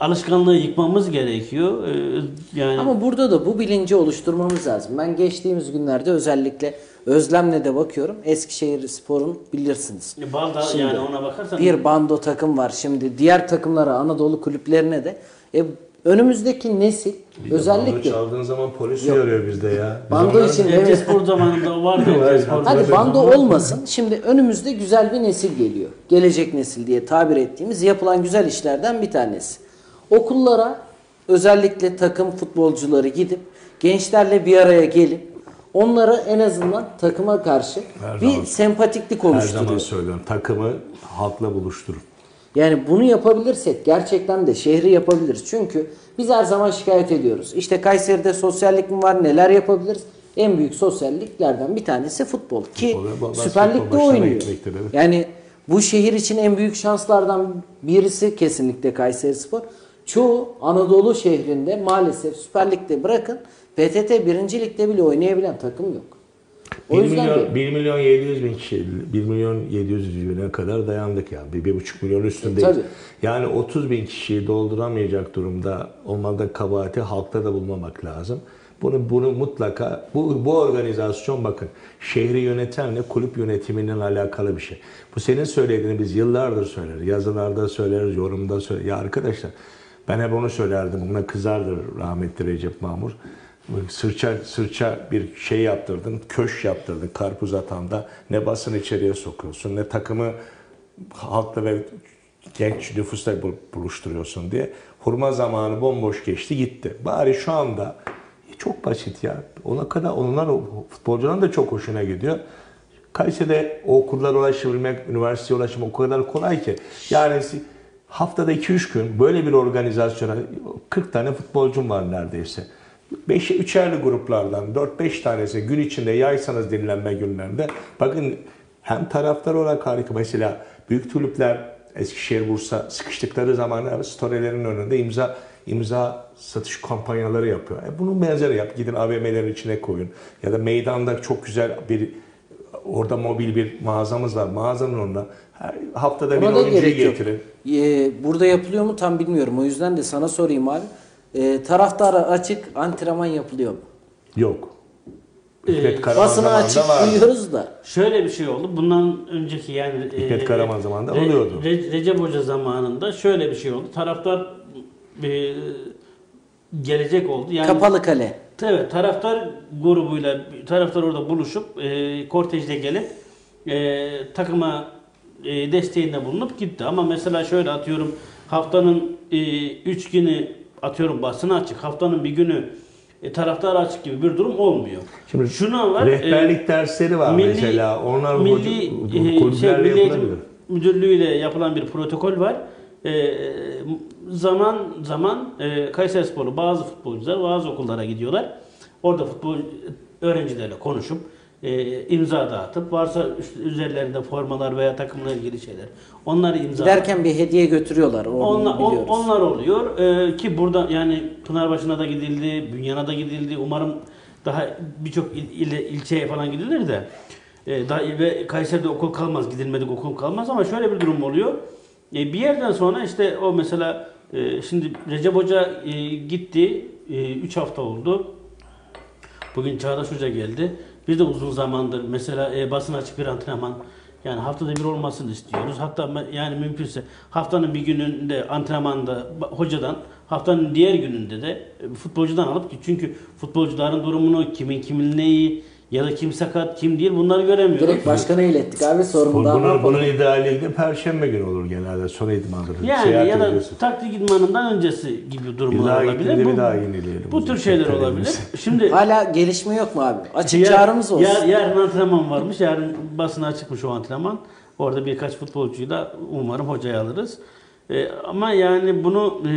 alışkanlığı yıkmamız gerekiyor. E, yani Ama burada da bu bilinci oluşturmamız lazım. Ben geçtiğimiz günlerde özellikle özlemle de bakıyorum. Eskişehir Spor'un bilirsiniz. Balda Şimdi yani ona bakarsan Bir bando takım var şimdi. Diğer takımlara Anadolu kulüplerine de. E, önümüzdeki nesil Bando özellikle çaldığın zaman polis uyarıyor bizde ya. Biz Bando için- Ece Spor zamanında vardı. Hadi bando olmasın. Şimdi önümüzde güzel bir nesil geliyor. Gelecek nesil diye tabir ettiğimiz yapılan güzel işlerden bir tanesi. Okullara özellikle takım futbolcuları gidip gençlerle bir araya gelip onlara en azından takıma karşı Her bir zaman- sempatiklik Her zaman oluşturuyor. söylüyorum. Takımı halkla buluşturun. Yani bunu yapabilirsek gerçekten de şehri yapabiliriz. Çünkü biz her zaman şikayet ediyoruz. İşte Kayseri'de sosyallik mi var neler yapabiliriz? En büyük sosyalliklerden bir tanesi futbol. Ki Futbol Süper Lig'de oynuyor. Yani bu şehir için en büyük şanslardan birisi kesinlikle Kayseri Spor. Çoğu Anadolu şehrinde maalesef Süper Lig'de bırakın PTT 1. Lig'de bile oynayabilen takım yok. O 1 yüzden milyon, de 1 milyon 700 bin kişi, 1 milyon 700 bine kadar dayandık yani. Bir, bir buçuk milyon üstündeyiz. E, tabii. Yani 30 bin kişiyi dolduramayacak durumda olmada kabahati halkta da bulmamak lazım. Bunu, bunu mutlaka, bu, bu organizasyon bakın şehri yönetenle kulüp yönetiminin alakalı bir şey. Bu senin söylediğini biz yıllardır söyleriz. Yazılarda söyleriz, yorumda söyleriz. Ya arkadaşlar ben hep onu söylerdim. Buna kızardı rahmetli Recep Mamur. Sırça, sırça bir şey yaptırdın, köş yaptırdın karpuz atanda. Ne basın içeriye sokuyorsun, ne takımı halkla ve genç nüfusla bu- buluşturuyorsun diye. Hurma zamanı bomboş geçti gitti. Bari şu anda çok basit ya. Ona kadar onlar futbolcuların da çok hoşuna gidiyor. Kayseri'de okullara ulaşabilmek, üniversiteye ulaşmak o kadar kolay ki. Yani haftada 2-3 gün böyle bir organizasyona 40 tane futbolcum var neredeyse. 5 üçerli gruplardan 4-5 tanesi gün içinde yaysanız dinlenme günlerinde bakın hem taraftar olarak harika mesela büyük kulüpler Eskişehir, Bursa sıkıştıkları zaman storylerin önünde imza imza satış kampanyaları yapıyor. E bunun benzeri yap. Gidin AVM'lerin içine koyun. Ya da meydanda çok güzel bir orada mobil bir mağazamız var. Mağazanın önünde her haftada bir Buna da oyuncuyu getirin. Ee, burada yapılıyor mu tam bilmiyorum. O yüzden de sana sorayım abi. Ee, taraftara açık antrenman yapılıyor mu? Yok. Hikmet Karaman Basına açık vardı. duyuyoruz da. Şöyle bir şey oldu. Bundan önceki yani Hikmet e, Karaman zamanında Re- oluyordu. Re- Recep Hoca zamanında şöyle bir şey oldu. Taraftar e, gelecek oldu. Yani Kapalı kale. Evet, taraftar grubuyla taraftar orada buluşup e, kortejde gelip e, takıma e, desteğinde bulunup gitti. Ama mesela şöyle atıyorum haftanın 3 günü atıyorum basına açık, haftanın bir günü e, taraftar açık gibi bir durum olmuyor. Şimdi Şuna var. Rehberlik dersleri var mesela. Onlar milli, hoca- e, şey, Milli Eğitim yapılabilir. Müdürlüğü ile yapılan bir protokol var. E, zaman zaman e, Kayserisporlu bazı futbolcular bazı okullara gidiyorlar. Orada futbol öğrencilerle konuşup e, imza dağıtıp varsa üst- üzerlerinde formalar veya takımla ilgili şeyler. Onları imza Giderken bir hediye götürüyorlar. Onu onlar, on- onlar oluyor Ee, ki burada yani Pınarbaşı'na da gidildi, Bünyan'a da gidildi. Umarım daha birçok il, ile- ilçeye falan gidilir de. E, da, ve Kayseri'de okul kalmaz, gidilmedik okul kalmaz ama şöyle bir durum oluyor. E, bir yerden sonra işte o mesela e, şimdi Recep Hoca e, gitti, 3 hafta oldu. Bugün Çağdaş Hoca geldi. Biz de uzun zamandır mesela e, basın açık bir antrenman yani haftada bir olmasını istiyoruz. Hatta yani mümkünse haftanın bir gününde antrenmanda hocadan, haftanın diğer gününde de e, futbolcudan alıp çünkü futbolcuların durumunu kimin kimin neyi ya da kim sakat kim değil bunları göremiyoruz. Direkt başkana ilettik abi da Bunun, bunun idealinde perşembe günü olur genelde son idmandır. Yani Seyahat ya da ediyorsun. taktik idmanından öncesi gibi Bir durumlar olabilir. Bu, bir daha yenileyelim. bu tür şeyler olabilir. Şimdi Hala gelişme yok mu abi? Açık Yar- çağrımız olsun. yar- yarın antrenman varmış. Yarın basına çıkmış o antrenman. Orada birkaç futbolcuyu da umarım hocaya alırız. Ee, ama yani bunu e,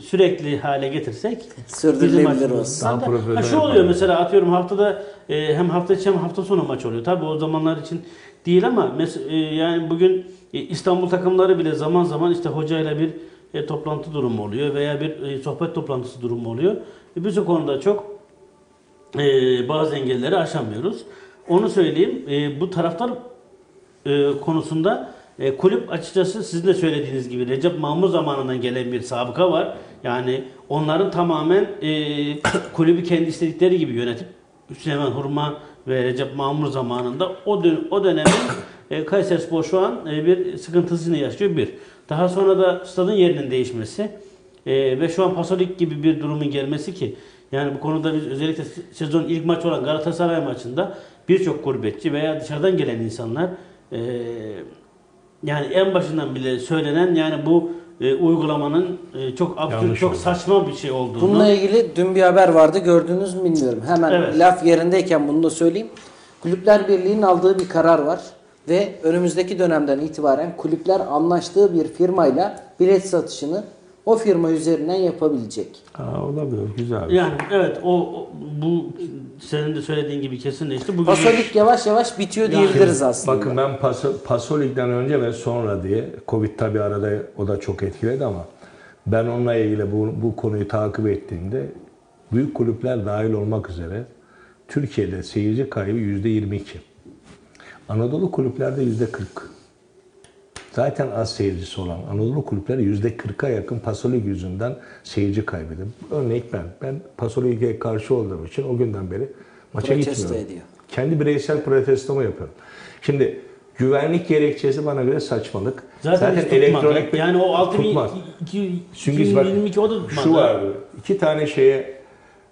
sürekli hale getirsek Sürdürülebilir olsun. Daha da- profesyonel Ha, şu oluyor mesela atıyorum haftada e, hem hafta içi hem hafta sonu maç oluyor. Tabii o zamanlar için değil ama mes- e, yani bugün e, İstanbul takımları bile zaman zaman işte hocayla bir e, toplantı durumu oluyor veya bir e, sohbet toplantısı durumu oluyor. E, biz o konuda çok e, bazı engelleri aşamıyoruz. Onu söyleyeyim. E, bu taraftar e, konusunda e, kulüp açıkçası sizin de söylediğiniz gibi Recep Mahmut zamanından gelen bir sabıka var. Yani onların tamamen e, kulübü kendi istedikleri gibi yönetip Süleyman Hurma ve Recep Mahmut zamanında o dön o dönemin e, Kayserispor şu an e, bir sıkıntısını yaşıyor bir. Daha sonra da stadın yerinin değişmesi e, ve şu an Pasolik gibi bir durumun gelmesi ki yani bu konuda biz özellikle sezonun ilk maç olan Galatasaray maçında birçok gurbetçi veya dışarıdan gelen insanlar e, yani en başından bile söylenen yani bu e, uygulamanın e, çok absürt, Yanlış çok oldu. saçma bir şey olduğunu. Bununla ilgili dün bir haber vardı gördünüz mü bilmiyorum. Hemen Evet. laf yerindeyken bunu da söyleyeyim. Kulüpler Birliği'nin aldığı bir karar var ve önümüzdeki dönemden itibaren kulüpler anlaştığı bir firmayla bilet satışını o firma üzerinden yapabilecek. Aa, olabilir. Güzel. yani evet o, o- bu senin de söylediğin gibi kesinleşti. Bugün Pasolik yavaş yavaş bitiyor diyebiliriz aslında. Bakın ben Paso, Pasolik'ten önce ve sonra diye Covid tabi arada o da çok etkiledi ama ben onunla ilgili bu, bu konuyu takip ettiğimde büyük kulüpler dahil olmak üzere Türkiye'de seyirci kaybı yüzde 22. Anadolu kulüplerde yüzde 40. Zaten az seyircisi olan Anadolu kulüpleri yüzde 40'a yakın Pasolik yüzünden seyirci kaybediyor. Örnek ben. Ben Pasolik'e karşı olduğum için o günden beri maça Protesto gitmiyorum. ediyor. Kendi bireysel protestomu yapıyorum. Şimdi güvenlik gerekçesi bana göre saçmalık. zaten, hiç tutmadı. yani o tutmaz. 6222 Çünkü bak, 2022 o da tutmadı. şu vardı. İki tane şeye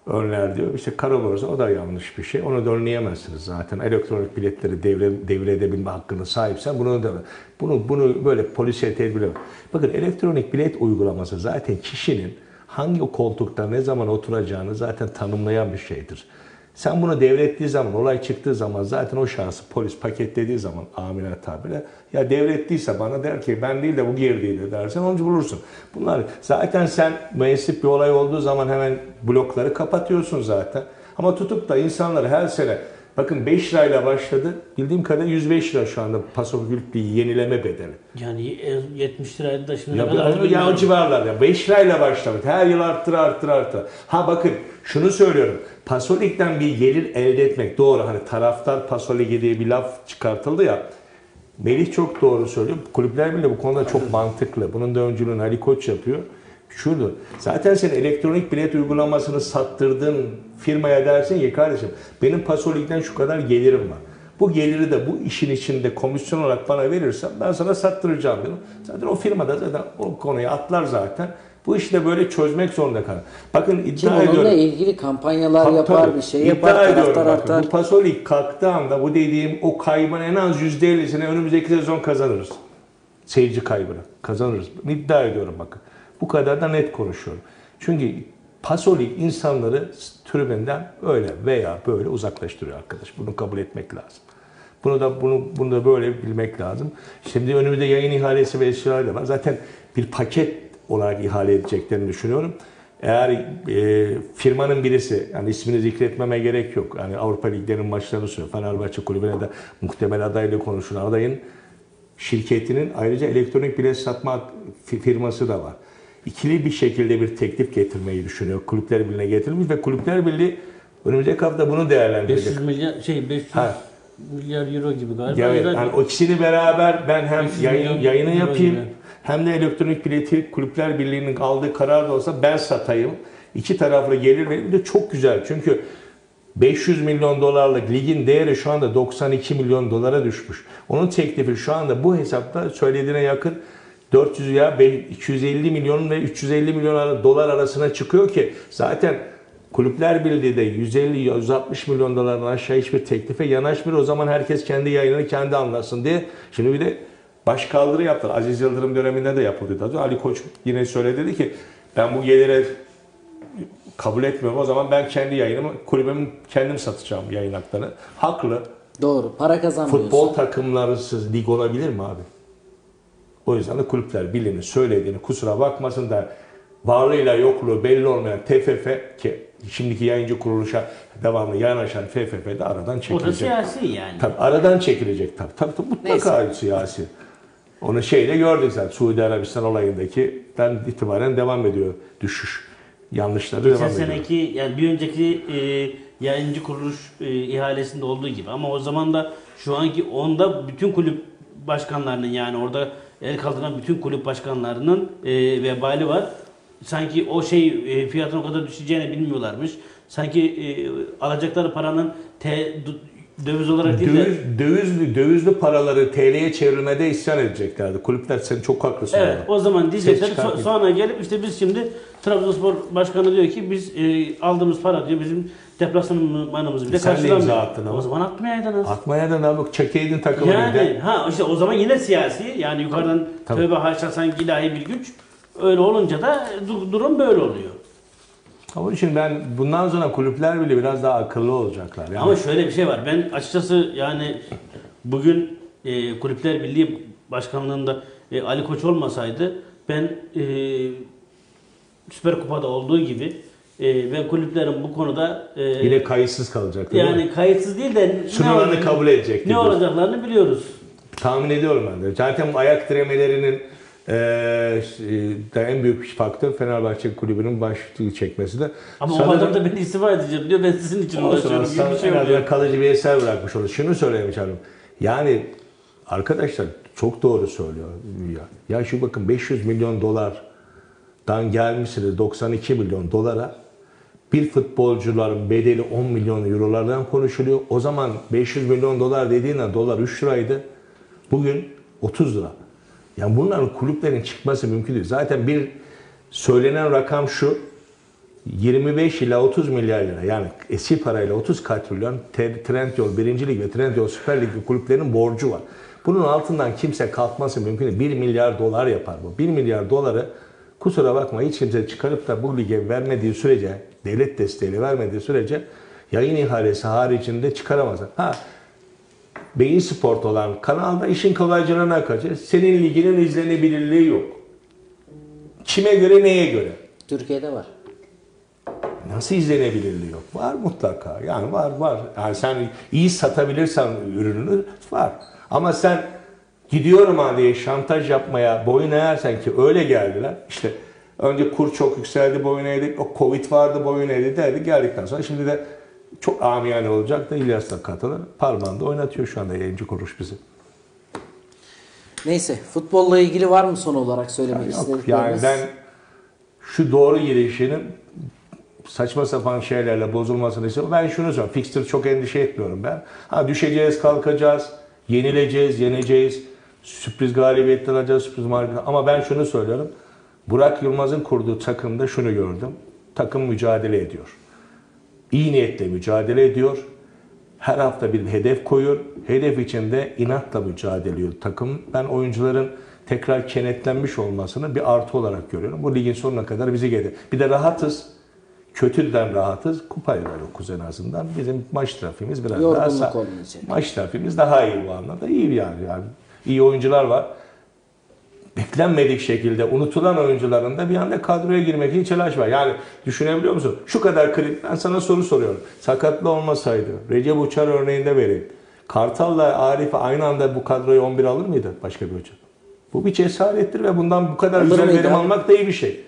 önler diyor. İşte kara borsa o da yanlış bir şey. Onu da önleyemezsiniz zaten. Elektronik biletleri devre, devredebilme hakkına sahipsen bunu da bunu bunu böyle polisiye tedbirle. Bakın elektronik bilet uygulaması zaten kişinin hangi koltukta ne zaman oturacağını zaten tanımlayan bir şeydir. Sen bunu devrettiği zaman, olay çıktığı zaman zaten o şahsı polis paketlediği zaman amine tabirle ya devrettiyse bana der ki ben değil de bu girdiydi dersen onu bulursun. Bunlar zaten sen müessip bir olay olduğu zaman hemen blokları kapatıyorsun zaten. Ama tutup da insanları her sene bakın 5 lirayla başladı. Bildiğim kadarıyla 105 lira şu anda bir yenileme bedeli. Yani en 70 liraydı da şimdi ne Ya, kadar ya, o civarlar ya. 5 lirayla başlamış. Her yıl arttır arttır arttır. Ha bakın şunu söylüyorum. Pasolik'ten bir gelir elde etmek doğru. Hani taraftar Pasolik'i diye bir laf çıkartıldı ya. Melih çok doğru söylüyor. Kulüpler bile bu konuda çok mantıklı. Bunun da öncülüğünü Ali Koç yapıyor. Şurada. Zaten sen elektronik bilet uygulamasını sattırdın firmaya dersin ki kardeşim benim Pasolik'ten şu kadar gelirim var. Bu geliri de bu işin içinde komisyon olarak bana verirsen ben sana sattıracağım diyorum. Zaten o firmada zaten o konuyu atlar zaten. Bu işi de böyle çözmek zorunda kalır. Bakın iddia onunla ediyorum. ilgili kampanyalar Tabii, yapar bir şey İddia yapar ediyorum taraftar bakın. Bu Pasolik kalktığı anda bu dediğim o kaybın en az %50'sini önümüzdeki sezon kazanırız. Seyirci kaybını kazanırız. İddia ediyorum bakın. Bu kadar da net konuşuyorum. Çünkü Pasolik insanları tribünden öyle veya böyle uzaklaştırıyor arkadaş. Bunu kabul etmek lazım. Bunu da bunu bunu da böyle bilmek lazım. Şimdi önümüzde yayın ihalesi ve eşyalar var. Zaten bir paket olarak ihale edeceklerini düşünüyorum. Eğer e, firmanın birisi, yani ismini zikretmeme gerek yok. Yani Avrupa Liglerinin maçlarını söylüyor. Fenerbahçe kulübüne de muhtemel adayla konuşulan adayın şirketinin ayrıca elektronik bilet satma fi- firması da var. İkili bir şekilde bir teklif getirmeyi düşünüyor. Kulüpler Birliği'ne getirilmiş ve Kulüpler Birliği Önümüzdeki hafta bunu değerlendirecek. 500 milyar şey 500 Ha. milyar euro gibi galiba. Yani, Ya yani o ikisini beraber ben hem 500 yayın, milyon yayını yapayım gibi. hem de elektronik bileti kulüpler birliğinin aldığı karar da olsa ben satayım. İki taraflı gelir bir de çok güzel. Çünkü 500 milyon dolarlık ligin değeri şu anda 92 milyon dolara düşmüş. Onun teklifi şu anda bu hesapta söylediğine yakın 400 ya 250 milyon ve 350 milyon dolar arasına çıkıyor ki zaten Kulüpler Birliği de 150-160 milyon dolardan aşağı hiçbir teklife yanaşmıyor. O zaman herkes kendi yayınını kendi anlasın diye. Şimdi bir de baş kaldırı yaptılar. Aziz Yıldırım döneminde de yapıldı. Ali Koç yine söyledi dedi ki ben bu gelire kabul etmiyorum. O zaman ben kendi yayınımı, kulübümü kendim satacağım yayın haklarını. Haklı. Doğru. Para kazanmıyorsun. Futbol takımlarısız lig olabilir mi abi? O yüzden de kulüpler birliğinin söylediğini kusura bakmasın da varlığıyla yokluğu belli olmayan TFF ki şimdiki yayıncı kuruluşa devamlı yanaşan FFF de aradan o da çekilecek. siyasi yani. Tabii aradan çekilecek tabii. Tabii, tabii mutlaka siyasi. Onu şeyde gördük zaten Suudi Arabistan olayındaki den itibaren devam ediyor düşüş. Yanlışları Geçen devam ediyor. seneki yani bir önceki e, yayıncı kuruluş e, ihalesinde olduğu gibi ama o zaman da şu anki onda bütün kulüp başkanlarının yani orada el kaldıran bütün kulüp başkanlarının e, vebali var. Sanki o şey e, fiyatın o kadar düşeceğini bilmiyorlarmış. Sanki e, alacakları paranın te, döviz olarak değil de Döviz, dövizli, dövizli paraları TL'ye çevirmede isyan edeceklerdi. Kulüpler sen çok haklısın. Evet orada. o zaman diyecekler so- sonra gelip işte biz şimdi Trabzonspor Başkanı diyor ki biz e, aldığımız para diyor bizim deplasmanımızı bile Sen de karşılamıyor. imza attın ama. O zaman atmayaydınız. Atmaya da ne bak çekeydin takımı Yani bir de. ha işte o zaman yine siyasi yani yukarıdan Tabii. tövbe haşa sanki ilahi bir güç öyle olunca da du- durum böyle oluyor. Onun için ben bundan sonra kulüpler bile biraz daha akıllı olacaklar. Yani Ama şöyle bir şey var. Ben açıkçası yani bugün e, Kulüpler Birliği Başkanlığında e, Ali Koç olmasaydı ben e, Süper Kupa'da olduğu gibi e, ben kulüplerin bu konuda e, yine kayıtsız kalacaktır. değil mi? yani kayıtsız değil de ne Sınırlarını olacak- kabul edecek Ne olacaklarını biliyoruz. Tahmin ediyorum ben de. Zaten ayak diremelerinin de en büyük faktör Fenerbahçe kulübünün başlığı çekmesi de. Ama Sanırım- o adam da ben istifa edeceğim diyor. Ben sizin için uğraşıyorum gibi bir şey oluyor. kalıcı bir eser bırakmış olur. Şunu söylemiş hanım. Yani arkadaşlar çok doğru söylüyor. Ya, ya şu bakın 500 milyon dolardan gelmişsiniz 92 milyon dolara. Bir futbolcuların bedeli 10 milyon eurolardan konuşuluyor. O zaman 500 milyon dolar dediğinde dolar 3 liraydı. Bugün 30 lira. Yani bunların kulüplerin çıkması mümkün değil. Zaten bir söylenen rakam şu. 25 ila 30 milyar lira yani eski parayla 30 katrilyon Trendyol 1. Lig ve Trendyol Süper Lig kulüplerinin borcu var. Bunun altından kimse kalkması mümkün değil. 1 milyar dolar yapar bu. 1 milyar doları kusura bakma hiç kimse çıkarıp da bu lige vermediği sürece, devlet desteğiyle vermediği sürece yayın ihalesi haricinde çıkaramaz. Ha Beyin Sport olan kanalda işin kolaycılığına kaçıyor. Senin liginin izlenebilirliği yok. Kime göre neye göre? Türkiye'de var. Nasıl izlenebilirliği yok? Var mutlaka. Yani var var. Yani sen iyi satabilirsen ürününü var. Ama sen gidiyorum ha diye şantaj yapmaya boyun eğersen ki öyle geldiler. İşte önce kur çok yükseldi boyun eğdik. O Covid vardı boyun eğdi derdi. Geldikten sonra şimdi de çok amiyane olacak da İlyas da katılır. Parmağında oynatıyor şu anda yayıncı kuruluş bizi. Neyse futbolla ilgili var mı son olarak söylemek Yok, istedikleriniz? yani ben şu doğru girişinin saçma sapan şeylerle bozulmasını istiyorum. Ben şunu söylüyorum. Fixture çok endişe etmiyorum ben. Ha düşeceğiz, kalkacağız, yenileceğiz, yeneceğiz. Sürpriz galibiyetler alacağız, sürpriz mağlubiyetler. Ama ben şunu söylüyorum. Burak Yılmaz'ın kurduğu takımda şunu gördüm. Takım mücadele ediyor. İyi niyetle mücadele ediyor. Her hafta bir hedef koyuyor. Hedef içinde inatla mücadele ediyor takım. Ben oyuncuların tekrar kenetlenmiş olmasını bir artı olarak görüyorum. Bu ligin sonuna kadar bizi gelir. Bir de rahatız. Kötüden rahatız. Kupayla yokuz en azından. Bizim maç trafiğimiz biraz daha Yorgunluk sağ. olmayacak. Maç trafiğimiz daha iyi bu anlamda. İyi yani. yani. İyi oyuncular var. Beklenmedik şekilde unutulan oyuncuların da bir anda kadroya girmek için telaş var. Yani düşünebiliyor musun? Şu kadar kritik. Ben sana soru soruyorum. Sakatlı olmasaydı, Recep Uçar örneğinde vereyim. Kartal'la Arif aynı anda bu kadroyu 11 alır mıydı başka bir hoca? Bu bir cesarettir ve bundan bu kadar Alır güzel verim almak da iyi bir şey.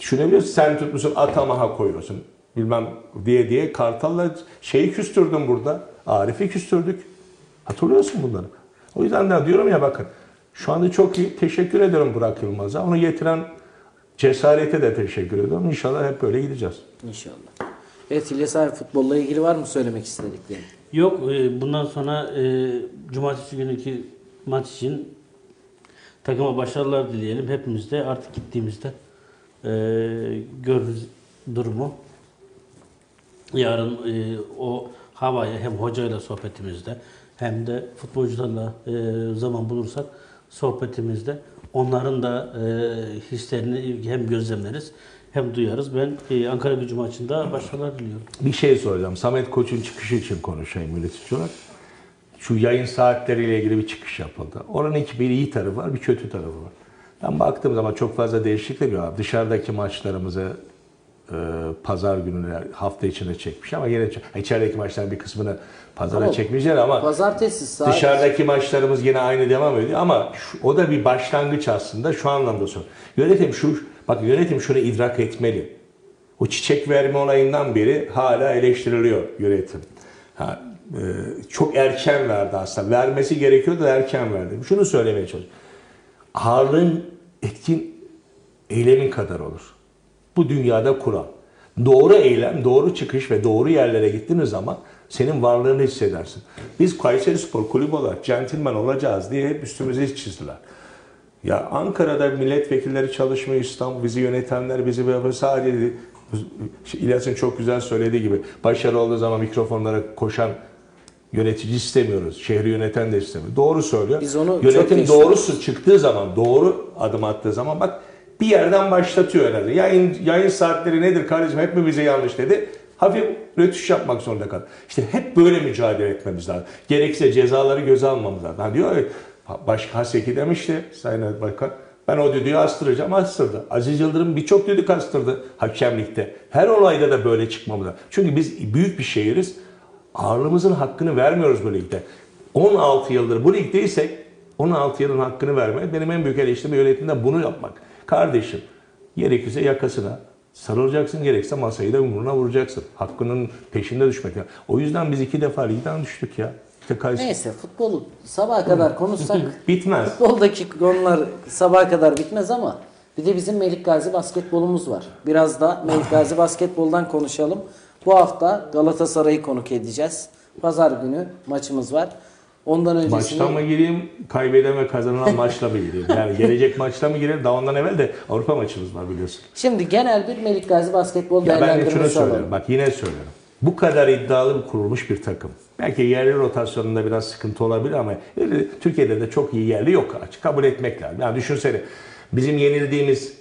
Düşünebiliyor musun? Sen tutmuşsun Atamaha koyuyorsun. bilmem diye diye Kartal'la şeyi küstürdüm burada. Arif'i küstürdük. Hatırlıyorsun bunları. O yüzden de diyorum ya bakın şu anda çok iyi teşekkür ediyorum Burak Yılmaz'a. Onu getiren cesarete de teşekkür ediyorum. İnşallah hep böyle gideceğiz. İnşallah. Evet İlyas abi futbolla ilgili var mı söylemek istediklerin? Yok e, bundan sonra e, cumartesi günkü maç için takıma başarılar dileyelim. Hepimiz de artık gittiğimizde e, görürüz durumu. Yarın e, o havaya hem hocayla sohbetimizde hem de futbolcularla e, zaman bulursak sohbetimizde onların da e, hislerini hem gözlemleriz hem duyarız. Ben e, Ankara gücü maçında başarılar diliyorum. Bir şey soracağım. Samet Koç'un çıkışı için konuşayım yönetici olarak. Şu yayın saatleriyle ilgili bir çıkış yapıldı. Oranın iki bir iyi tarafı var, bir kötü tarafı var. Ben baktığım zaman çok fazla değişiklik yok. Dışarıdaki maçlarımızı pazar gününe hafta içinde çekmiş ama yine içerideki maçların bir kısmını pazara Ama çekmişler ama Pazartesi saat Dışarıdaki maçlarımız yine aynı devam ediyor ama şu- o da bir başlangıç aslında şu anlamda sor. Yönetim şu, bak yönetim şunu idrak etmeli. O çiçek verme olayından beri hala eleştiriliyor yönetim. Ha, e, çok erken verdi aslında. Vermesi gerekiyordu da erken verdi. Şunu söylemeye çalışıyorum. Ağırlığın etkin eylemin kadar olur. Bu dünyada kural. Doğru eylem, doğru çıkış ve doğru yerlere gittiğiniz zaman senin varlığını hissedersin. Biz Kayseri Spor Kulübü olarak centilmen olacağız diye hep üstümüze çizdiler. Ya Ankara'da milletvekilleri çalışmıyor, İstanbul bizi yönetenler bizi böyle sadece İlyas'ın çok güzel söylediği gibi başarı olduğu zaman mikrofonlara koşan yönetici istemiyoruz. Şehri yöneten de istemiyor. Doğru söylüyor. Biz onu Yönetim doğrusu çıktığı zaman, doğru adım attığı zaman bak bir yerden başlatıyor herhalde. Yayın, yayın saatleri nedir kardeşim hep mi bize yanlış dedi. Hafif rötuş yapmak zorunda kaldı. İşte hep böyle mücadele etmemiz lazım. Gerekse cezaları göze almamız lazım. Hani diyor Başka Haseki demişti Sayın Bakan. Ben o düdüğü astıracağım, astırdı. Aziz Yıldırım birçok düdük astırdı hakemlikte. Her olayda da böyle çıkmamız lazım. Çünkü biz büyük bir şehiriz. Ağırlığımızın hakkını vermiyoruz bu ligde. 16 yıldır bu ligdeysek 16 yılın hakkını vermek benim en büyük eleştirim yönetimde bunu yapmak. Kardeşim gerekirse yakasına sarılacaksın gerekirse masayı da yumruğuna vuracaksın. Hakkının peşinde düşmek. lazım. O yüzden biz iki defa ligden düştük ya. İşte Kayseri- Neyse futbolu sabaha kadar konuşsak Bitmez. futboldaki konular sabaha kadar bitmez ama bir de bizim Melik Gazi basketbolumuz var. Biraz da Melik Gazi basketboldan konuşalım. Bu hafta Galatasaray'ı konuk edeceğiz. Pazar günü maçımız var. Ondan öncesini Maçta mı gireyim, kaybeden ve kazanan maçla mı gireyim? Yani gelecek maçta mı girelim? Daha ondan evvel de Avrupa maçımız var biliyorsun. Şimdi genel bir Melik Gazi basketbol Ya ben de şunu değerlendirmesi söylüyorum. alalım. Bak yine söylüyorum. Bu kadar iddialı bir kurulmuş bir takım. Belki yerli rotasyonunda biraz sıkıntı olabilir ama öyle Türkiye'de de çok iyi yerli yok. Açık kabul etmek lazım. Yani düşünsene bizim yenildiğimiz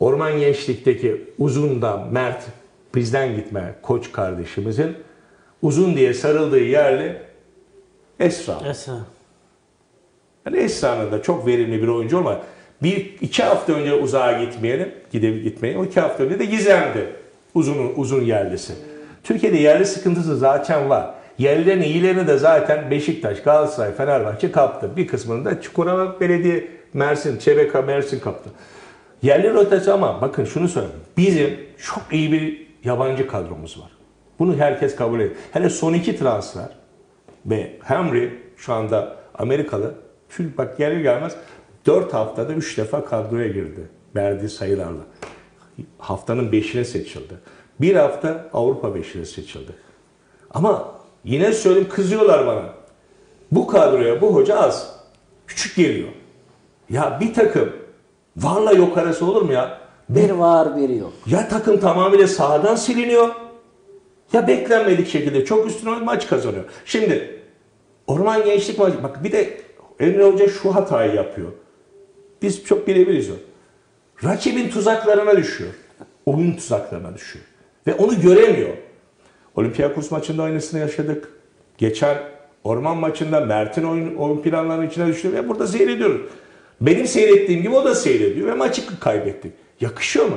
Orman Gençlik'teki uzun da Mert bizden gitme koç kardeşimizin uzun diye sarıldığı yerli Esra. Esra. Yani Esra'nın da çok verimli bir oyuncu ama bir iki hafta önce uzağa gitmeyelim, gidip gitmeyin. O iki hafta önce de Gizem'di. Uzun uzun yerlisi. Türkiye'de yerli sıkıntısı zaten var. Yerlilerin iyilerini de zaten Beşiktaş, Galatasaray, Fenerbahçe kaptı. Bir kısmını da Çukurova Belediye, Mersin, Çebeka Mersin kaptı. Yerli rotası ama bakın şunu söyleyeyim. Bizim çok iyi bir yabancı kadromuz var. Bunu herkes kabul ediyor. Hele son iki transfer ve Henry şu anda Amerikalı. Çünkü bak gelir gelmez 4 haftada 3 defa kadroya girdi. Verdiği sayılarla. Haftanın 5'ine seçildi. Bir hafta Avrupa 5'ine seçildi. Ama yine söyleyeyim kızıyorlar bana. Bu kadroya bu hoca az. Küçük geliyor. Ya bir takım varla yok arası olur mu ya? Bir var biri yok. Ya takım tamamıyla sahadan siliniyor. Ya beklenmedik şekilde çok üstüne maç kazanıyor. Şimdi Orman Gençlik maçı bak bir de Emre Hoca şu hatayı yapıyor. Biz çok bilebiliriz o. Rakibin tuzaklarına düşüyor. Oyun tuzaklarına düşüyor. Ve onu göremiyor. Olympiakos maçında aynısını yaşadık. Geçen Orman maçında Mert'in oyun, oyun planlarının içine düştü ve burada seyrediyoruz. Benim seyrettiğim gibi o da seyrediyor ve maçı kaybettik. Yakışıyor mu?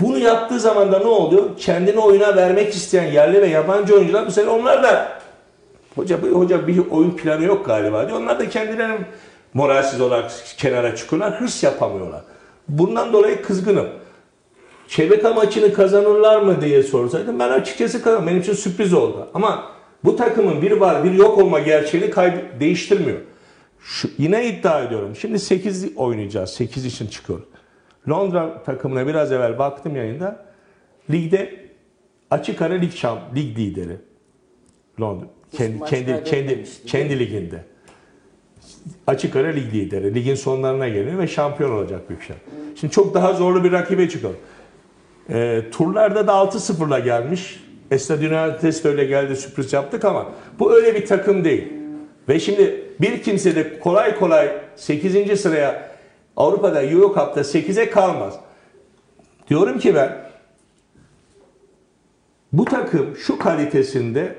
Bunu yaptığı zaman da ne oluyor? Kendini oyuna vermek isteyen yerli ve yabancı oyuncular bu sefer onlar da hoca, bu- hoca bir oyun planı yok galiba diyor. Onlar da kendilerini moralsiz olarak kenara çıkıyorlar. Hırs yapamıyorlar. Bundan dolayı kızgınım. Çevre maçını kazanırlar mı diye sorsaydım ben açıkçası kazanırım. Benim için sürpriz oldu. Ama bu takımın bir var bir yok olma gerçeğini değiştirmiyor. Şu, yine iddia ediyorum. Şimdi 8 oynayacağız. 8 için çıkıyor. Londra takımına biraz evvel baktım yayında. Ligde açık ara lig şamp, lig lideri. Londra. Kendi kendi kendi kendi liginde. Açık ara lig lideri. Ligin sonlarına geliyor ve şampiyon olacak büyük şey. Şimdi çok daha zorlu bir rakibe çıkıyor. E, turlarda da 6-0'la gelmiş. Estad United de öyle geldi sürpriz yaptık ama bu öyle bir takım değil. Ve şimdi bir kimse de kolay kolay 8. sıraya Avrupa'da Euro Cup'ta 8'e kalmaz. Diyorum ki ben bu takım şu kalitesinde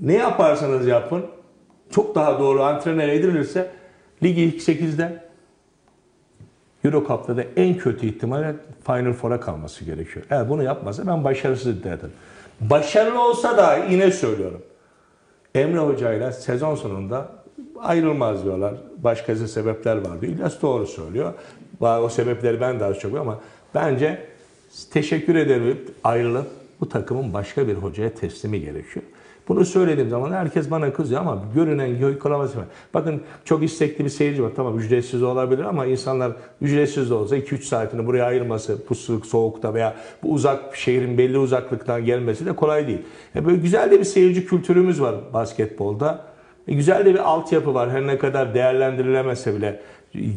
ne yaparsanız yapın çok daha doğru antrenör edilirse ligi ilk 8'de Euro Cup'ta da en kötü ihtimalle Final Four'a kalması gerekiyor. Eğer bunu yapmazsa ben başarısız iddia ederim. Başarılı olsa da yine söylüyorum. Emre Hoca ile sezon sonunda ayrılmaz diyorlar. Başka sebepler var diyor. İlyas doğru söylüyor. O sebepleri ben daha çok ama bence teşekkür ederim ayrılıp bu takımın başka bir hocaya teslimi gerekiyor. Bunu söylediğim zaman herkes bana kızıyor ama görünen göy kalaması var. Bakın çok istekli bir seyirci var. Tamam ücretsiz olabilir ama insanlar ücretsiz de olsa 2-3 saatini buraya ayırması, pusluk, soğukta veya bu uzak şehrin belli uzaklıktan gelmesi de kolay değil. E böyle güzel de bir seyirci kültürümüz var basketbolda. E güzel de bir altyapı var. Her ne kadar değerlendirilemese bile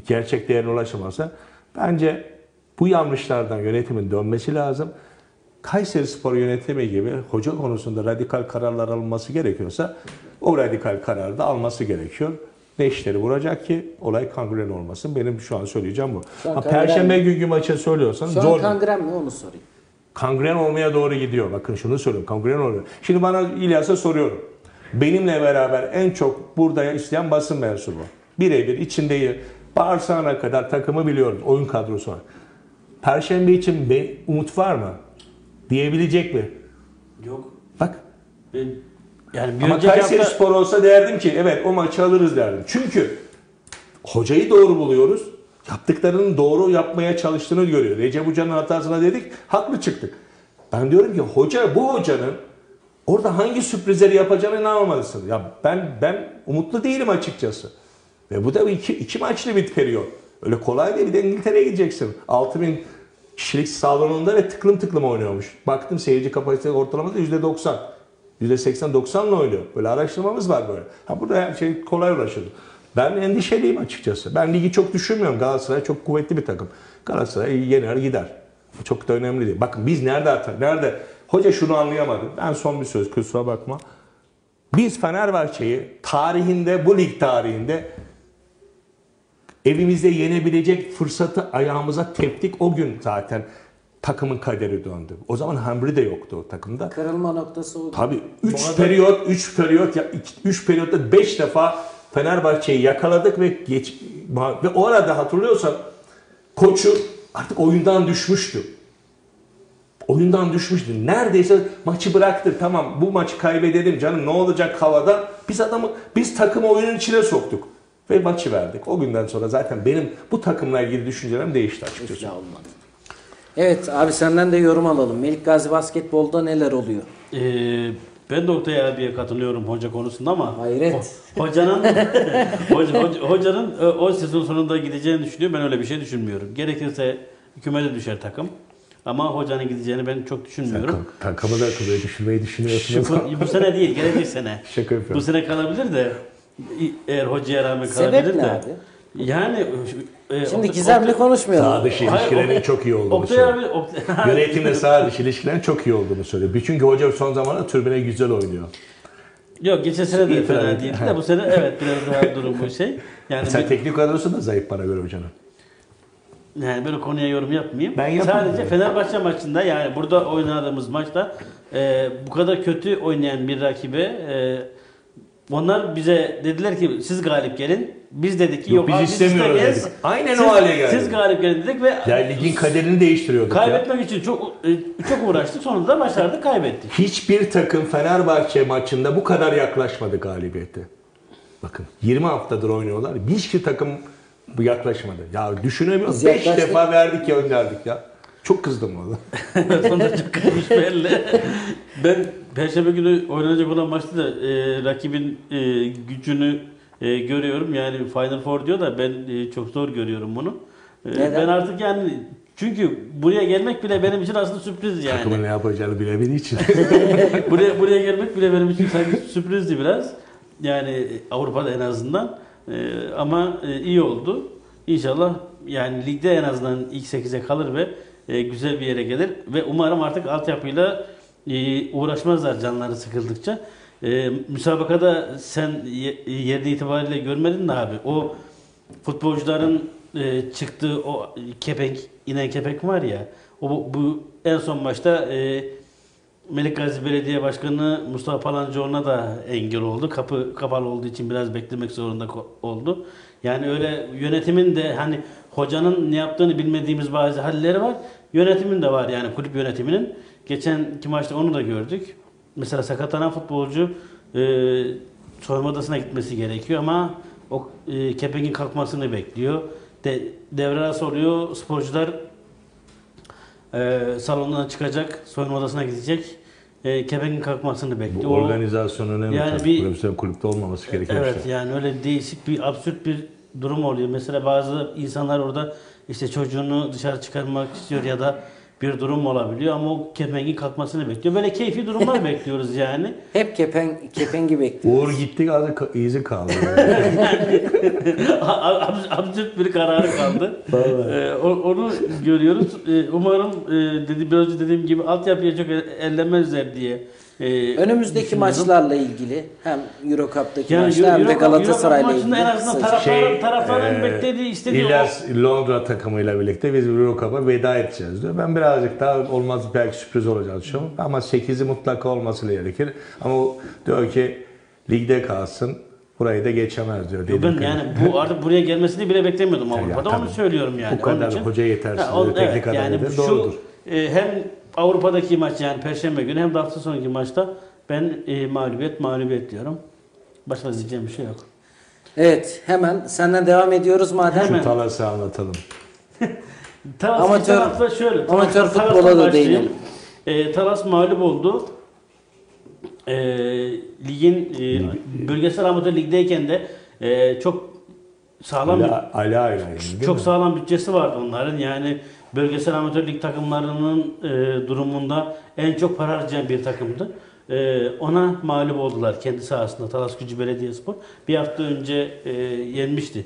gerçek değerine ulaşamazsa bence bu yanlışlardan yönetimin dönmesi lazım. Kayseri Spor yönetimi gibi hoca konusunda radikal kararlar alınması gerekiyorsa o radikal kararı da alması gerekiyor. Neşteri vuracak ki olay kangren olmasın. Benim şu an söyleyeceğim bu. Şu an Ha, kangren- Perşembe günkü maçı söylüyorsan Şu zor. an kangren mi onu sorayım. kangren olmaya doğru gidiyor. Bakın şunu söylüyorum. Kangren oluyor. Şimdi bana İlyas'a soruyorum. Benimle beraber en çok burada isteyen basın mensubu. Birebir içindeyi bağırsağına kadar takımı biliyorum. Oyun kadrosu var. Perşembe için bir umut var mı? Diyebilecek mi? Yok. Bak. Ben, yani bir Ama Kayseri hafta Spor olsa derdim ki evet o maçı alırız derdim. Çünkü hocayı doğru buluyoruz. Yaptıklarının doğru yapmaya çalıştığını görüyor. Recep Hoca'nın hatasına dedik, haklı çıktık. Ben diyorum ki hoca bu hocanın orada hangi sürprizleri yapacağına inanmamalısın. Ya ben ben umutlu değilim açıkçası. Ve bu da iki, iki maçlı bir periyot. Öyle kolay değil. Bir de İngiltere'ye gideceksin. 6000 kişilik salonunda ve tıklım tıklım oynuyormuş. Baktım seyirci kapasitesi ortalaması %90. %80-90'la oynuyor. Böyle araştırmamız var böyle. Ha burada her şey kolay ulaşıldı. Ben endişeliyim açıkçası. Ben ligi çok düşünmüyorum. Galatasaray çok kuvvetli bir takım. Galatasaray yener gider. Çok da önemli değil. Bakın biz nerede atar? Nerede? Hoca şunu anlayamadı. Ben son bir söz kusura bakma. Biz Fenerbahçe'yi tarihinde, bu lig tarihinde evimizde yenebilecek fırsatı ayağımıza teptik. O gün zaten takımın kaderi döndü. O zaman Hambri de yoktu o takımda. Kırılma noktası o. Tabii 3 periyot, 3 periyot, 3 periyotta 5 defa Fenerbahçe'yi yakaladık ve geç ve o arada hatırlıyorsan koçu artık oyundan düşmüştü. Oyundan düşmüştü. Neredeyse maçı bıraktı. Tamam bu maçı kaybedelim canım ne olacak havada. Biz adamı biz takımı oyunun içine soktuk ve maçı verdik. O günden sonra zaten benim bu takımla ilgili düşüncelerim değişti açıkçası. Olmadı. Evet abi senden de yorum alalım. Melik Gazi basketbolda neler oluyor? Ee, ben de Oktay abiye katılıyorum hoca konusunda ama Hayret. ho- hocanın hoca, hoca- hocanın e, o sezon sonunda gideceğini düşünüyor. Ben öyle bir şey düşünmüyorum. Gerekirse kümede düşer takım. Ama hocanın gideceğini ben çok düşünmüyorum. Takımı da böyle düşürmeyi Şu, düşünüyorsunuz. bu, bu sene değil, gelecek sene. Şaka yapıyorum. Bu sene kalabilir de eğer hocaya rağmen Sebep kalabilir ne de. abi? Yani e, Şimdi Oktay- gizemli Oktay- konuşmayalım. Sağ dışı ilişkilerin çok iyi olduğunu Oktay söylüyor. abi, Oktay- Yönetimle sağ dışı ilişkilerin çok iyi olduğunu söylüyor. Çünkü hoca son zamanlarda türbine güzel oynuyor. Yok geçen sene de fena değildi de bu sene evet biraz daha durum bu şey. Yani Sen bir- teknik kadrosu da zayıf bana göre hocanın. Yani böyle konuya yorum yapmayayım. Ben yapamam. Sadece Fenerbahçe maçında yani burada oynadığımız maçta e, bu kadar kötü oynayan bir rakibe e, onlar bize dediler ki siz galip gelin. Biz dedik ki Yok, yok, biz abi istemiyoruz istemeyiz. dedik. Aynen Siz- o hale geldi. Siz galip gelin dedik ve Ya ligin kaderini değiştiriyorduk ya. kaybetmek için çok e, çok uğraştık. Sonunda da başardık kaybettik. Hiçbir takım Fenerbahçe maçında bu kadar yaklaşmadı galibiyete. Bakın 20 haftadır oynuyorlar. Hiçbir takım Bu yaklaşmadı. Ya düşünemiyorum. Biz 5 yaklaştık. defa verdik gönderdik ya. Çok kızdım valla. Sonuç çok kızmış belli. ben Perşembe günü oynanacak olan maçta da e, rakibin e, gücünü e, görüyorum. Yani Final Four diyor da ben e, çok zor görüyorum bunu. E, Neden? ben artık yani çünkü buraya gelmek bile benim için aslında sürpriz yani. Takımın ne yapacağını bilemediği için. buraya buraya gelmek bile benim için sanki sürprizdi biraz. Yani Avrupa'da en azından. Ee, ama e, iyi oldu. İnşallah yani ligde en azından ilk 8'e kalır ve e, güzel bir yere gelir ve umarım artık altyapıyla e, uğraşmazlar canları sıkıldıkça. E, müsabakada sen ye- yerde itibariyle görmedin de abi o futbolcuların e, çıktığı o kepenk inen kepenk var ya o bu, bu en son maçta e, Melik Gazi Belediye Başkanı Mustafa Palancıoğlu'na da engel oldu. Kapı kapalı olduğu için biraz beklemek zorunda oldu. Yani öyle yönetimin de hani hocanın ne yaptığını bilmediğimiz bazı halleri var. Yönetimin de var yani kulüp yönetiminin. Geçenki maçta onu da gördük. Mesela sakatlanan futbolcu e, soyunma odasına gitmesi gerekiyor ama o e, kepengin kalkmasını bekliyor. De, devre arası oluyor. Sporcular e, salondan çıkacak, soyunma odasına gidecek. E, kepengin kalkmasını Bu bekliyor. O- organizasyonun önemli. Yani bir- Profesyonel kulüpte olmaması gereken Evet şey. yani öyle değişik bir absürt bir durum oluyor. Mesela bazı insanlar orada işte çocuğunu dışarı çıkarmak istiyor ya da bir durum olabiliyor ama o kepengin kalkmasını bekliyor. Böyle keyfi durumlar bekliyoruz yani. Hep kepen, kepengi bekliyor. Uğur gitti az ka- izi kaldı. Ab- absürt bir kararı kaldı. Ee, onu görüyoruz. Ee, umarım e, dedi, biraz önce dediğim gibi altyapıya çok el- ellemezler diye. E, Önümüzdeki maçlarla ilgili hem Euro Cup'taki Yani maçlar hem de Galatasaray'la ilgili. maçında en azından kısaca. taraf- taraftarın e, beklediği, istediği o- İlyas Londra takımıyla birlikte biz Euro Cup'a veda edeceğiz diyor. Ben birazcık daha olmaz belki sürpriz olacağını düşünüyorum. Ama 8'i mutlaka olması gerekir. Ama o diyor ki ligde kalsın. Burayı da geçemez diyor. Ben Dedim yani bu artık buraya gelmesini bile beklemiyordum Avrupa'da. tabii. onu söylüyorum yani. Bu kadar Onun için- hoca yetersiz, Ha, o- teknik adam yani nedir? şu, Doğrudur. e, hem Avrupa'daki maç yani Perşembe günü hem de hafta sonraki maçta ben e, mağlubiyet mağlubiyet diyorum. Başka diyeceğim bir şey yok. Evet hemen senden devam ediyoruz madem. Hemen. Şu Talas'ı anlatalım. Talas Amatör- şöyle. amatör futbola da değinelim. E, Talas mağlup oldu. E, ligin e, bölgesel amatör ligdeyken de e, çok sağlam bir Ali, Ali Ayla değil Çok mi? sağlam bütçesi vardı onların. Yani bölgesel amatör lig takımlarının e, durumunda en çok para harcayan bir takımdı. E, ona mağlup oldular kendi sahasında Talas Gücü Belediyespor. Bir hafta önce e, yenmişti.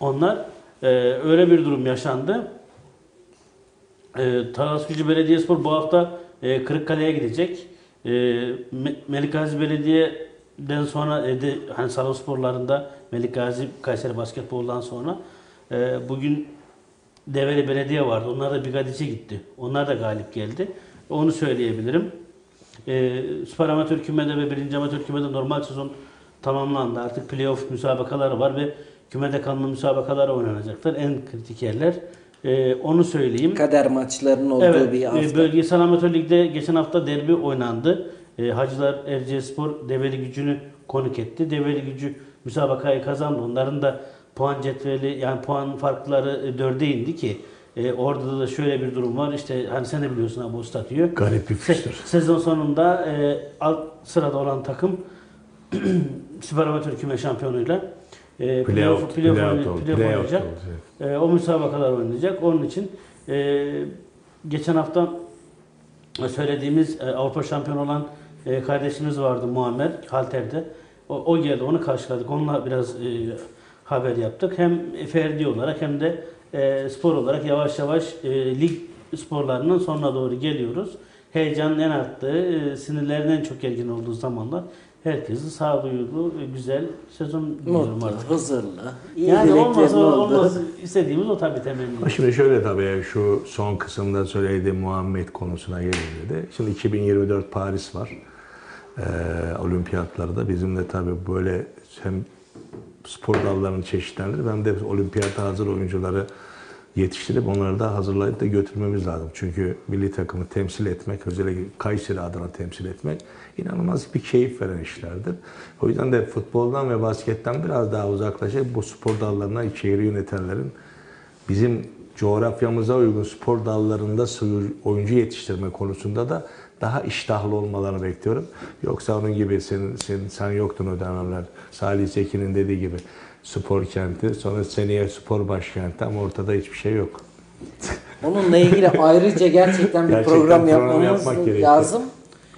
Onlar e, öyle bir durum yaşandı. E, Talas Gücü Belediyespor bu hafta e, Kırıkkale'ye gidecek. E, Me- Melik Gazi Belediye'den sonra e, de, hani salon sporlarında Melik Gazi Kayseri Basketbol'dan sonra e, bugün Develi Belediye vardı. Onlar da Bigadiç'e gitti. Onlar da galip geldi. Onu söyleyebilirim. E, Süper Amatör Küme'de ve 1. Amatör Küme'de normal sezon tamamlandı. Artık playoff müsabakaları var ve kümede kalma müsabakaları oynanacaktır. En kritik yerler. E, onu söyleyeyim. Kader maçlarının olduğu Evet, bir e, hafta. bölgesel amatör ligde geçen hafta derbi oynandı. E, Hacılar Erciyesspor Develi Gücü'nü konuk etti. Develi Gücü müsabakayı kazandı. Onların da puan cetveli yani puan farkları e, dörde indi ki e, orada da şöyle bir durum var. İşte hani sen de biliyorsun abi o statüyü. Garip bir Se- fikstür. sezon sonunda e, alt sırada olan takım Süper Amatör Küme Şampiyonu'yla e, playoff, playoff, oldu, playoff playout oynayacak. E, o müsabakalar oynayacak. Onun için e, geçen hafta söylediğimiz e, Avrupa şampiyonu olan e, kardeşimiz vardı Muammer Halter'de. O, o geldi onu karşıladık. Onunla biraz e, haber yaptık. Hem ferdi olarak hem de e, spor olarak yavaş yavaş e, lig sporlarının sonuna doğru geliyoruz. Heyecanın en arttığı, e, sinirlerin en çok gergin olduğu zamanlar herkesi sağduyulu, e, güzel sezon diliyorum Mutlu, artık. huzurlu, iyi Yani olmasa olması istediğimiz o tabii temenni. Şimdi şöyle tabii şu son kısımda söylediğim Muhammed konusuna gelince de şimdi 2024 Paris var. Ee, olimpiyatlarda bizim de tabii böyle hem spor dallarının çeşitlendirip hem de olimpiyata hazır oyuncuları yetiştirip onları da hazırlayıp da götürmemiz lazım. Çünkü milli takımı temsil etmek, özellikle Kayseri adına temsil etmek inanılmaz bir keyif veren işlerdir. O yüzden de futboldan ve basketten biraz daha uzaklaşıp bu spor dallarına içeri yönetenlerin bizim coğrafyamıza uygun spor dallarında oyuncu yetiştirme konusunda da daha iştahlı olmalarını bekliyorum. Yoksa onun gibi senin, sen, sen yoktun o dönemler. Salih Zeki'nin dediği gibi spor kenti, sonra seneye spor başkenti ama ortada hiçbir şey yok. Onunla ilgili ayrıca gerçekten bir Gerçekten program program yapmamız yapmak gerekiyor. lazım.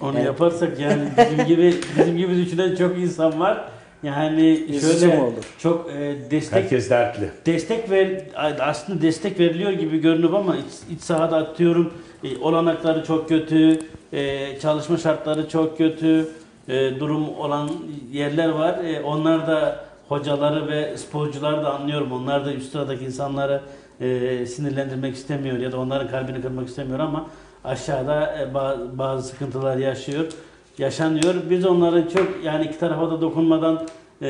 Onu Evet. yaparsak yani bizim gibi bizim gibi düşünen çok insan var. Yani şöyle olur? çok e, destek dertli. destek ver aslında destek veriliyor gibi görünüyor ama iç, iç sahada atıyorum e, olanakları çok kötü, e, çalışma şartları çok kötü, e, durum olan yerler var. E, onlar da hocaları ve sporcuları da anlıyorum. Onlar da üst sıradaki insanları e, sinirlendirmek istemiyor ya da onların kalbini kırmak istemiyor ama aşağıda e, ba- bazı sıkıntılar yaşıyor. Yaşanıyor. Biz onları çok yani iki tarafa da dokunmadan e,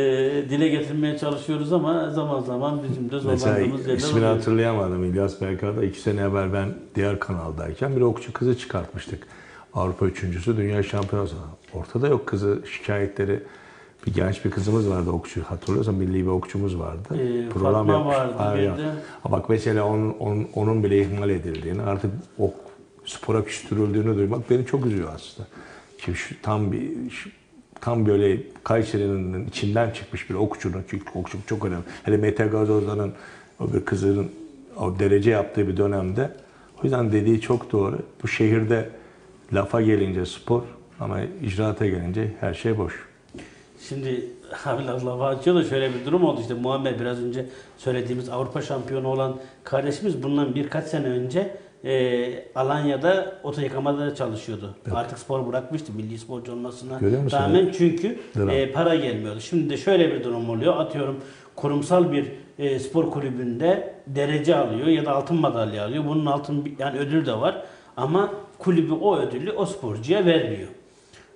dile getirmeye çalışıyoruz ama zaman zaman bizim de Mesela zorlandığımız yerler ismini oluyor. hatırlayamadım. İlyas Berka'da iki sene evvel ben diğer kanaldayken bir okçu kızı çıkartmıştık. Avrupa üçüncüsü, dünya şampiyonası. Ortada yok kızı şikayetleri. Bir genç bir kızımız vardı okçu. Hatırlıyorsan milli bir okçumuz vardı. Ee, Fatma vardı bir Aynen. Ha Bak mesela onun, onun, onun bile ihmal edildiğini, artık ok spora küstürüldüğünü duymak beni çok üzüyor aslında. Ki şu, tam bir şu- tam böyle Kayseri'nin içinden çıkmış bir okçunun, ki okçu çok önemli. Hele Mete Gazoza'nın o bir kızının o derece yaptığı bir dönemde. O yüzden dediği çok doğru. Bu şehirde lafa gelince spor ama icraata gelince her şey boş. Şimdi lafa açıyor da şöyle bir durum oldu işte Muammer biraz önce söylediğimiz Avrupa şampiyonu olan kardeşimiz bundan birkaç sene önce e, Alanya'da oto yıkamada çalışıyordu. Artık spor bırakmıştı milli sporcu olmasına rağmen çünkü Dram. e, para gelmiyordu. Şimdi de şöyle bir durum oluyor. Atıyorum kurumsal bir e, spor kulübünde derece alıyor ya da altın madalya alıyor. Bunun altın yani ödül de var. Ama kulübü o ödülü o sporcuya vermiyor.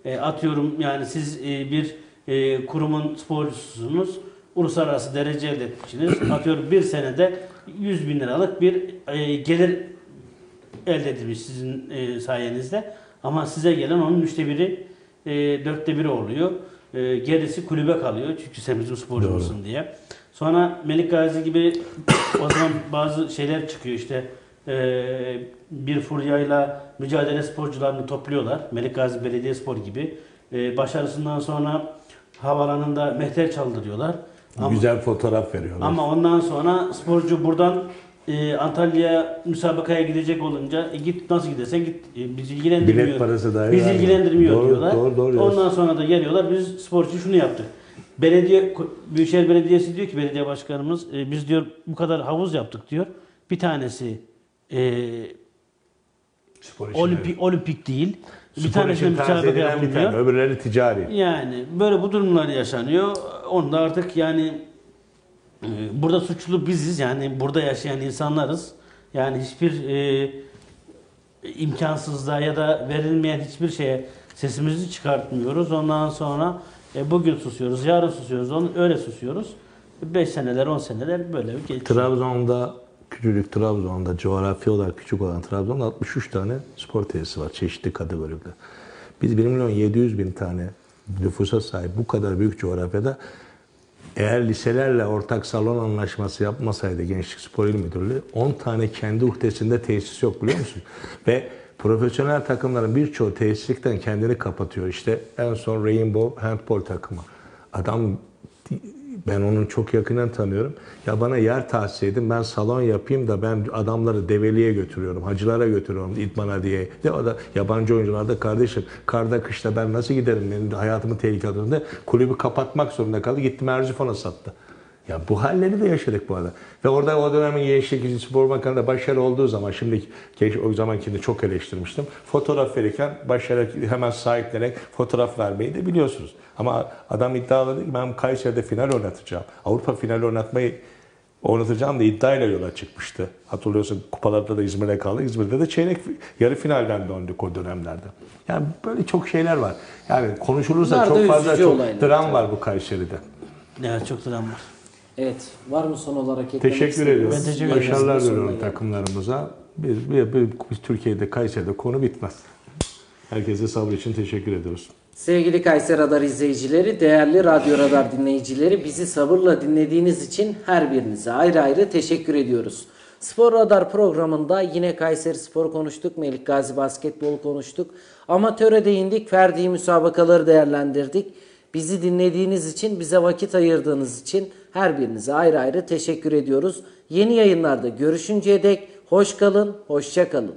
E, atıyorum yani siz e, bir e, kurumun sporcususunuz. Uluslararası derece elde etmişsiniz. atıyorum bir senede 100 bin liralık bir e, gelir elde edilmiş sizin e, sayenizde. Ama size gelen onun üçte biri, e, dörtte biri oluyor. E, gerisi kulübe kalıyor. Çünkü sen bizim sporcumuzsun diye. Sonra Melik Gazi gibi o zaman bazı şeyler çıkıyor işte. E, bir furyayla mücadele sporcularını topluyorlar. Melik Gazi Belediyespor gibi. E, başarısından sonra havalanında mehter çaldırıyorlar. Ama- Güzel fotoğraf veriyorlar. ama ondan sonra sporcu buradan e, Antalya'ya müsabakaya gidecek olunca e, git nasıl gidersen git e, bizi ilgilendirmiyor. Bilet parası dahi Bizi ilgilendirmiyor Doğru, diyorlar. doğru, doğru ondan diyorsun. sonra da geliyorlar biz sporcu şunu yaptık. Belediye Büyükşehir Belediyesi diyor ki belediye başkanımız e, biz diyor bu kadar havuz yaptık diyor. Bir tanesi e, Spor için olimpik olimpik değil. Bir Spor tanesine için tercih müsabaka bir tane, yapılmıyor. öbürleri ticari. Yani böyle bu durumlar yaşanıyor. Onda artık yani e, burada suçlu biziz. Yani burada yaşayan insanlarız. Yani hiçbir e, imkansızlığa ya da verilmeyen hiçbir şeye sesimizi çıkartmıyoruz. Ondan sonra e, bugün susuyoruz, yarın susuyoruz, onu öyle susuyoruz. 5 seneler, 10 seneler böyle geçiyor. Trabzon'da, küçücük Trabzon'da, coğrafi olarak küçük olan Trabzon'da 63 tane spor tesisi var çeşitli kategoride. Biz 1 milyon 700 bin tane nüfusa sahip bu kadar büyük coğrafyada eğer liselerle ortak salon anlaşması yapmasaydı Gençlik Spor İl Müdürlüğü 10 tane kendi uhdesinde tesis yok biliyor musun? Ve profesyonel takımların birçoğu tesislikten kendini kapatıyor. İşte en son Rainbow Handball takımı. Adam ben onu çok yakından tanıyorum. Ya bana yer tahsis edin ben salon yapayım da ben adamları develiye götürüyorum, hacılara götürüyorum idmana diye. De o da yabancı oyuncular da kardeşim karda kışta ben nasıl giderim benim hayatımın tehlike altında. Kulübü kapatmak zorunda kaldı. Gitti Merzifon'a sattı. Ya bu halleri de yaşadık bu arada. Ve orada o dönemin Gençlik Spor Bakanı da başarı olduğu zaman, şimdi o zamankini çok eleştirmiştim. Fotoğraf verirken başarı hemen sahiplenerek fotoğraf vermeyi de biliyorsunuz. Ama adam iddialadı ki ben Kayseri'de final oynatacağım. Avrupa finali oynatmayı oynatacağım da iddiayla yola çıkmıştı. Hatırlıyorsun kupalarda da İzmir'de kaldı. İzmir'de de çeyrek yarı finalden döndük o dönemlerde. Yani böyle çok şeyler var. Yani konuşulursa Bunlar çok fazla çok dram var bu Kayseri'de. Evet çok dram var. Evet. Var mı son olarak eklemek Teşekkür ediyorum. Ben teşekkür ederim. Başarılar diliyorum takımlarımıza. Biz, biz, biz Türkiye'de, Kayseri'de konu bitmez. Herkese sabrı için teşekkür ediyoruz. Sevgili Kayseri Radar izleyicileri, değerli Radyo Radar dinleyicileri bizi sabırla dinlediğiniz için her birinize ayrı ayrı teşekkür ediyoruz. Spor Radar programında yine Kayseri Spor konuştuk, Melik Gazi Basketbol konuştuk. Amatöre değindik, ferdi müsabakaları değerlendirdik. Bizi dinlediğiniz için, bize vakit ayırdığınız için her birinize ayrı ayrı teşekkür ediyoruz. Yeni yayınlarda görüşünceye dek hoş kalın, hoşça kalın.